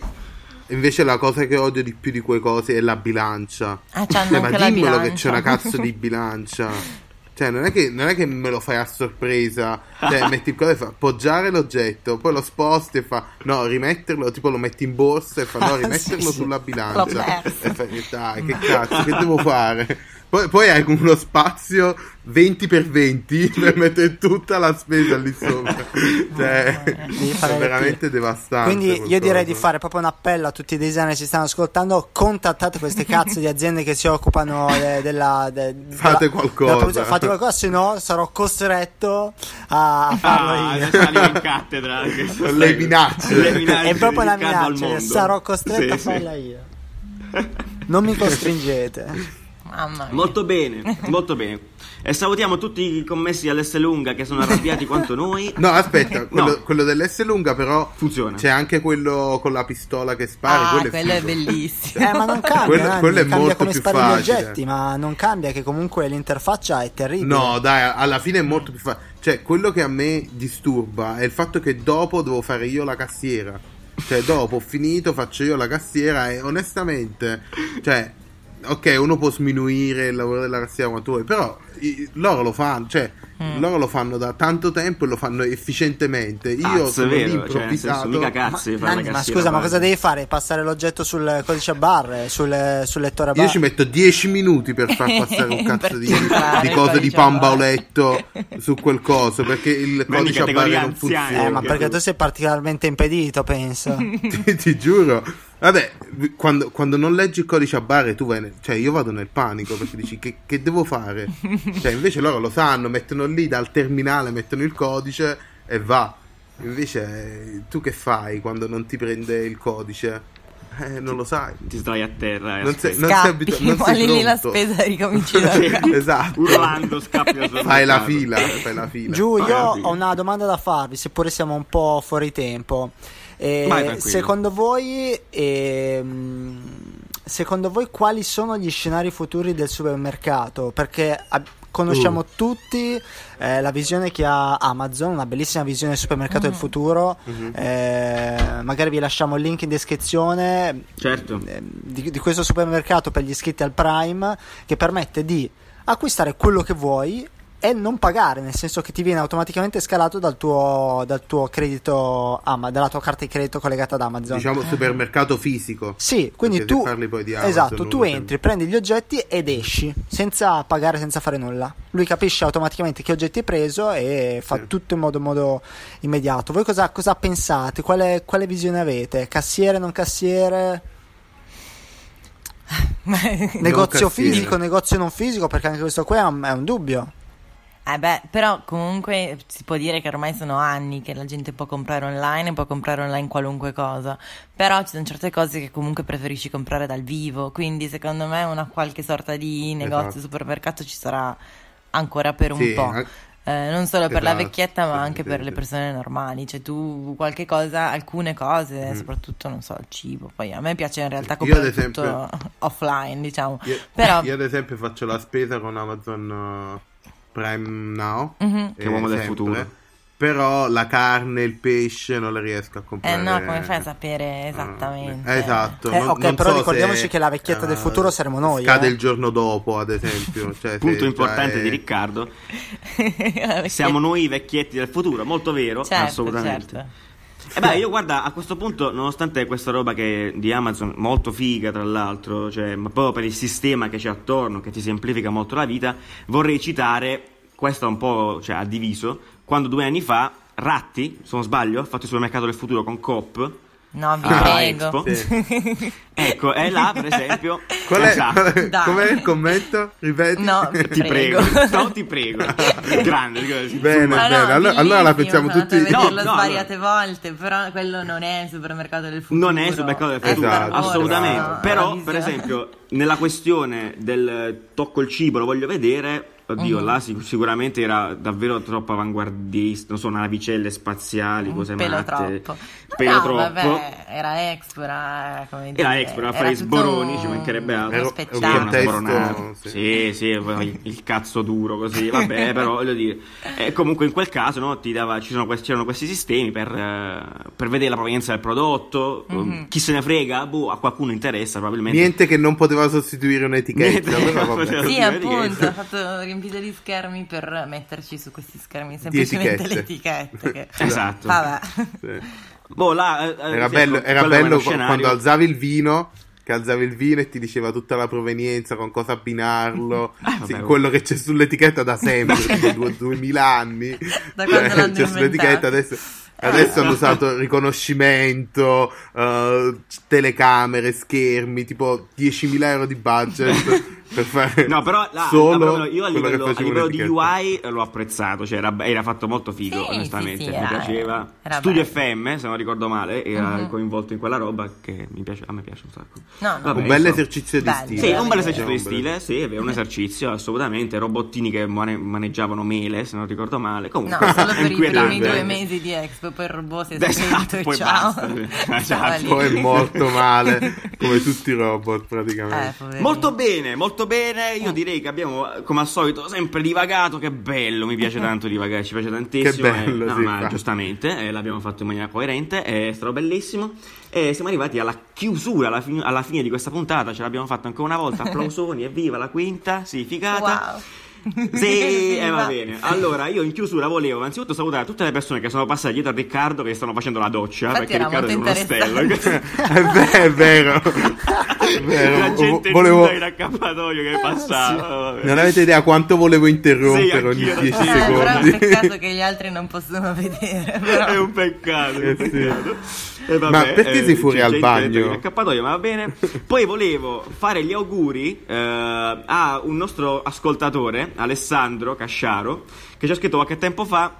invece la cosa che odio di più di quelle cose è la bilancia. Ah, Cioè, ma anche la dimmelo che bilancia. c'è una cazzo di bilancia. Cioè, non è, che, non è che me lo fai a sorpresa. Cioè, metti il coso e fa appoggiare l'oggetto, poi lo sposti e fa no, rimetterlo, tipo lo metti in borsa e fa no, rimetterlo sì. sulla bilancia. E fai, dai, che cazzo, che devo fare? Poi, poi hai uno spazio 20x20 per mettere tutta la spesa lì sopra. Cioè, è veramente devastante. Quindi io direi di fare proprio un appello a tutti i designer che ci stanno ascoltando, contattate queste cazzo di aziende che si occupano de- della, de- Fate della- qualcosa. della produzione. fate qualcosa, se no sarò costretto a, a farlo Ah, io. in cattedra. Le minacce. Le minacce È proprio una minaccia, sarò costretto Sì, a sì. farla io. Non mi costringete. Mamma mia. Molto bene, molto bene. E salutiamo tutti i commessi all'S lunga che sono arrabbiati quanto noi. No, aspetta, quello, No. quello dell'S lunga però Funziona. c'è anche quello con la pistola che spari, Ah, quello è quello è figo. bellissimo. Eh, ma non cambia, Quello- Nanni, quello è cambia molto come più spari gli facile. oggetti, ma non cambia che comunque l'interfaccia è terribile. No, dai, alla fine è molto più facile. Cioè, quello che a me disturba è il fatto che dopo devo fare io la cassiera. Cioè, dopo ho finito, faccio io la cassiera e onestamente, cioè, ok, uno può sminuire il lavoro della cassiera quanto vuoi, però i- loro lo fanno, cioè, Mm. loro lo fanno da tanto tempo e lo fanno efficientemente. Io Cazzo, è sono lì vero, cioè, improvvisato. senso, mica cazzo di fare Nanni, la ma scusa, ma cosa devi fare? Passare l'oggetto sul codice a barre, sul, sul lettore a Io barre? ci metto 10 minuti per far passare un cazzo di, di cose di pambaoletto su quel coso perché il Prendi codice a barre non anziani. funziona. Eh, ma perché tu sei particolarmente impedito, penso. ti, ti giuro. Vabbè, quando, quando non leggi il codice a barre, tu vai. Nel- cioè, io vado nel panico perché dici che, che devo fare? Cioè, invece loro lo sanno, mettono lì dal terminale, mettono il codice e va. Invece, tu che fai quando non ti prende il codice? Eh, non lo sai. Ti sdrai a terra e Non sei, non sei Scappi, abituato. Non molli sei lì la pronto. spesa e ricominci da. Esatto. Urlando, scappi Fai la fila, fai la fila. Giù, io ho una domanda da farvi, seppure siamo un po' fuori tempo. Eh, secondo voi, ehm, secondo voi quali sono gli scenari futuri del supermercato? Perché ab- conosciamo Uh. tutti eh, la visione che ha Amazon, una bellissima visione del supermercato del futuro. Mhm. Eh, magari vi lasciamo il link in descrizione Certo. eh, di, di questo supermercato per gli iscritti al Prime che permette di acquistare quello che vuoi e non pagare, nel senso che ti viene automaticamente scalato dal tuo, dal tuo credito, Ama- dalla tua carta di credito collegata ad Amazon. Diciamo supermercato fisico. Sì, quindi tu, parli poi di Amazon, esatto, non tu entri, prendi gli oggetti ed esci senza pagare, senza fare nulla. Lui capisce automaticamente che oggetti hai preso e fa Sì. tutto in modo, modo immediato. Voi cosa, cosa pensate? Quale, quale visione avete? Cassiere, non cassiere? Negozio cassiere. fisico, negozio non fisico? Perché anche questo qua è un, è un dubbio. Eh beh, però comunque si può dire che ormai sono anni che la gente può comprare online, può comprare online qualunque cosa, però ci sono certe cose che comunque preferisci comprare dal vivo, quindi secondo me una qualche sorta di negozio, Esatto. supermercato ci sarà ancora per un Sì, po'. an- Eh, non solo per la Esatto, vecchietta, ma anche per le persone normali. Cioè, tu qualche cosa, alcune cose, Mm. soprattutto, non so, il cibo. Poi a me piace in realtà comprare esempio- tutto offline, diciamo. Io, Però, io ad esempio faccio la spesa con Amazon uh, Prime Now. Mhm. Che uomo del futuro. Però la carne, il pesce non le riesco a eh comprare. no, come fai a sapere esattamente? Eh, esatto. Eh, non- ok, non però so ricordiamoci se, che la vecchietta del eh, futuro saremo noi, Scade eh. il giorno dopo, ad esempio. Cioè, Punto importante è- di Riccardo. Siamo noi i vecchietti del futuro, molto vero, Certo, assolutamente. certo. E beh, io guarda, a questo punto, nonostante questa roba che di Amazon, molto figa tra l'altro, cioè, ma proprio per il sistema che c'è attorno, che ti semplifica molto la vita, vorrei citare, questo un po' cioè, ha diviso, quando due anni fa Ratti, se non sbaglio, ha fatto il supermercato del futuro con Coop, No, vi Ah, prego. Sì. ecco, è là per esempio... Qual è, Esatto. qual è- Dai. com'è il commento? Ripeti? No, Ti prego, Prego. no, ti prego. Grande, così. Bene, Ma bene. no, Allora, allora la pensiamo tutti. No, vederlo no, svariate volte, però quello non è il supermercato del futuro. Non è il supermercato del futuro, Esatto, assolutamente. Però, per esempio, nella questione del tocco il cibo, lo voglio vedere. Oddio, Mhm. là sic- sicuramente era davvero troppo avanguardista. Non so, navicelle spaziali, cose pelo matte. troppo. Pelo no, troppo. vabbè, era Expo, era come Era dire, Expo, era a era fare sboroni, un- ci mancherebbe altro. Era- spettacolo. Sì, sì. Sì, il cazzo duro così, vabbè, però voglio dire. E comunque in quel caso no, ti dava, ci sono questi, c'erano questi sistemi per, eh, per vedere la provenienza del prodotto. Mhm. Chi se ne frega? Boh, a qualcuno interessa probabilmente. Niente che non poteva sostituire un'etichetta. Niente, però vabbè. Sì, appunto, ha fatto riempire di schermi per metterci su questi schermi semplicemente le etichette. che- Esatto. Vabbè. Sì. Boh, là, eh, eh, Era sì, bello, ecco, era bello quando alzavi il vino. Che alzavi il vino e ti diceva tutta la provenienza, con cosa abbinarlo. Eh, vabbè, Sì, oh. quello che c'è sull'etichetta da sempre, tipo due- 2000 anni. Da quando l'hanno c'è sull'etichetta adesso. Adesso hanno usato riconoscimento, eh, telecamere, schermi, tipo 10.000 euro di budget per fare No, però là, solo proprio io a livello, a livello di. UI l'ho apprezzato, cioè era, era fatto molto figo, Sì, onestamente, sì, sì, mi era- piaceva. era Studio bello. FM, se non ricordo male, era Mhm. coinvolto in quella roba che mi piace, a me piace un sacco. No, no. Vabbè, un bel esercizio di stile. Sì, un bel esercizio di stile, sì, è un esercizio, assolutamente. Robottini che mane- maneggiavano mele, se non ricordo male. Comunque, No, solo per i primi due mesi di Expo, poi il robot si è Esatto, e poi ciao. basta. Stava Esatto. Poi è molto male, come tutti i robot Eh, praticamente. poverino. Molto bene, molto bene. Io direi che abbiamo, come al solito, sempre divagato. Che bello, mi piace tanto divagare, ci piace tantissimo. Che bello, eh, no, sì, ma infatti. giustamente, eh, l'abbiamo fatto in maniera coerente, è stato bellissimo. E siamo arrivati alla chiusura, alla, fi- alla fine di questa puntata. Ce l'abbiamo fatta ancora una volta. Applausoni, evviva la quinta, sì, figata. Wow. Sì, eh, va bene. Allora, io in chiusura volevo innanzitutto salutare tutte le persone che sono passate dietro a Riccardo che stanno facendo la doccia. Infatti perché Riccardo è uno stello. È, ve- è vero, è vero. La gente Vo- nuda in accappatoio che passava. vabbè. Non avete idea quanto volevo Sì, interrompere ogni anch'io, 10 sì. Eh, però è un secondi. peccato che gli altri non possono vedere. Però. È un peccato, è un Eh sì. Peccato. E vabbè, Ma perché sei fuori al bagno? accappatoio, ma va bene. Poi volevo fare gli auguri eh, a un nostro ascoltatore, Alessandro Casciaro, che ci ha scritto qualche tempo fa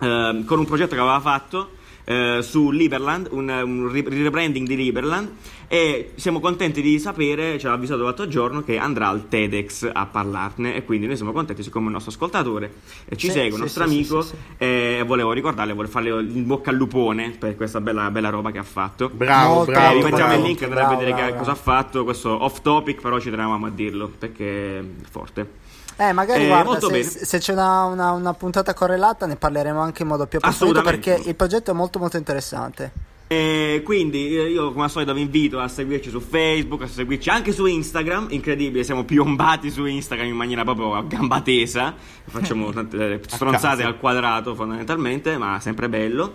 ehm, con un progetto che aveva fatto eh, su Liberland, un, un rebranding di Liberland e siamo contenti di sapere, ci ha avvisato l'altro giorno che andrà al TEDx a parlarne e quindi noi siamo contenti siccome è un nostro ascoltatore e ci Sì, segue, un sì, nostro sì, amico sì, sì. e volevo ricordarle, volevo farle il bocca al lupone per questa bella, bella roba che ha fatto. Bravo, Molto, Eh, bravo, vi mettiamo bravo. il link bravo, a vedere che- bravo, cosa ha fatto, questo off topic però ci tenevamo a dirlo perché è forte. Eh, magari Eh, guarda, se, se c'è una, una- una puntata correlata ne parleremo anche in modo più approfondito perché il progetto è molto molto interessante. E quindi eh, io come al solito vi invito a seguirci su Facebook, a seguirci anche su Instagram, incredibile, siamo piombati su Instagram in maniera proprio a gamba tesa, facciamo tante eh, stronzate al quadrato fondamentalmente, ma sempre bello.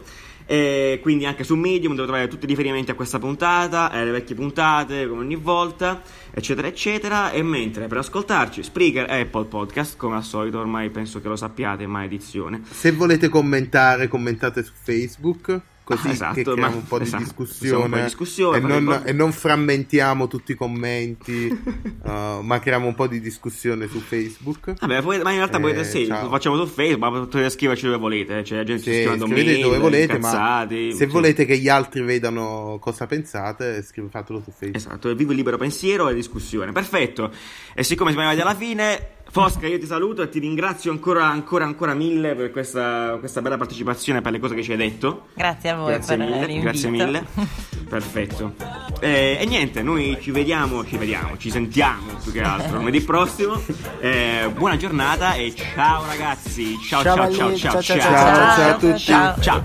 E quindi anche su Medium dove trovare tutti i riferimenti a questa puntata, alle vecchie puntate come ogni volta, eccetera eccetera. E mentre per ascoltarci Spreaker e Apple Podcast, come al solito ormai penso che lo sappiate, maledizione. Se volete commentare, commentate su Facebook. Così esatto, che creiamo ma- un po' di esatto, discussione, facciamo un po' di discussione, e, non, e non frammentiamo tutti i commenti, uh, ma creiamo un po' di discussione su Facebook. Vabbè, poi- ma in realtà Eh, potete sì, ciao. lo facciamo su Facebook, ma potete scriverci dove volete, cioè la gente Sì, scrivendo mail, dove volete, ma incazzati, se sì. volete che gli altri vedano cosa pensate, scrive- fatelo su Facebook. Esatto, vivo il libero pensiero e discussione. Perfetto. E siccome siamo arrivati alla fine, Fosca, io ti saluto e ti ringrazio ancora, ancora, ancora mille per questa, questa bella partecipazione, per le cose che ci hai detto. Grazie a voi Grazie per mille, l'invito. grazie mille. Perfetto. E, e niente, noi ci vediamo, ci vediamo, ci sentiamo più che altro lunedì prossimo. Eh, buona giornata e ciao ragazzi. Ciao ciao ciao Ciao, ciao ciao, ciao, ciao. Ciao, ciao a tutti. ciao. Ciao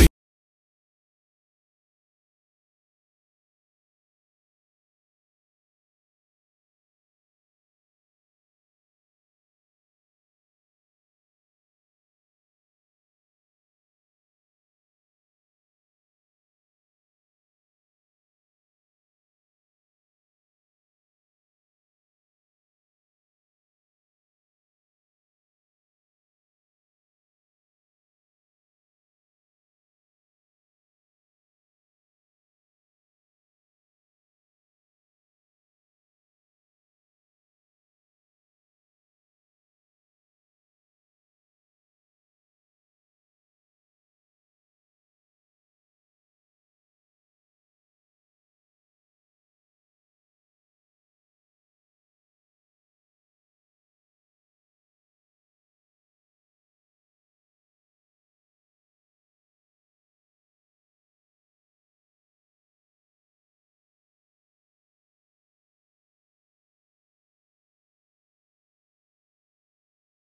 ciao.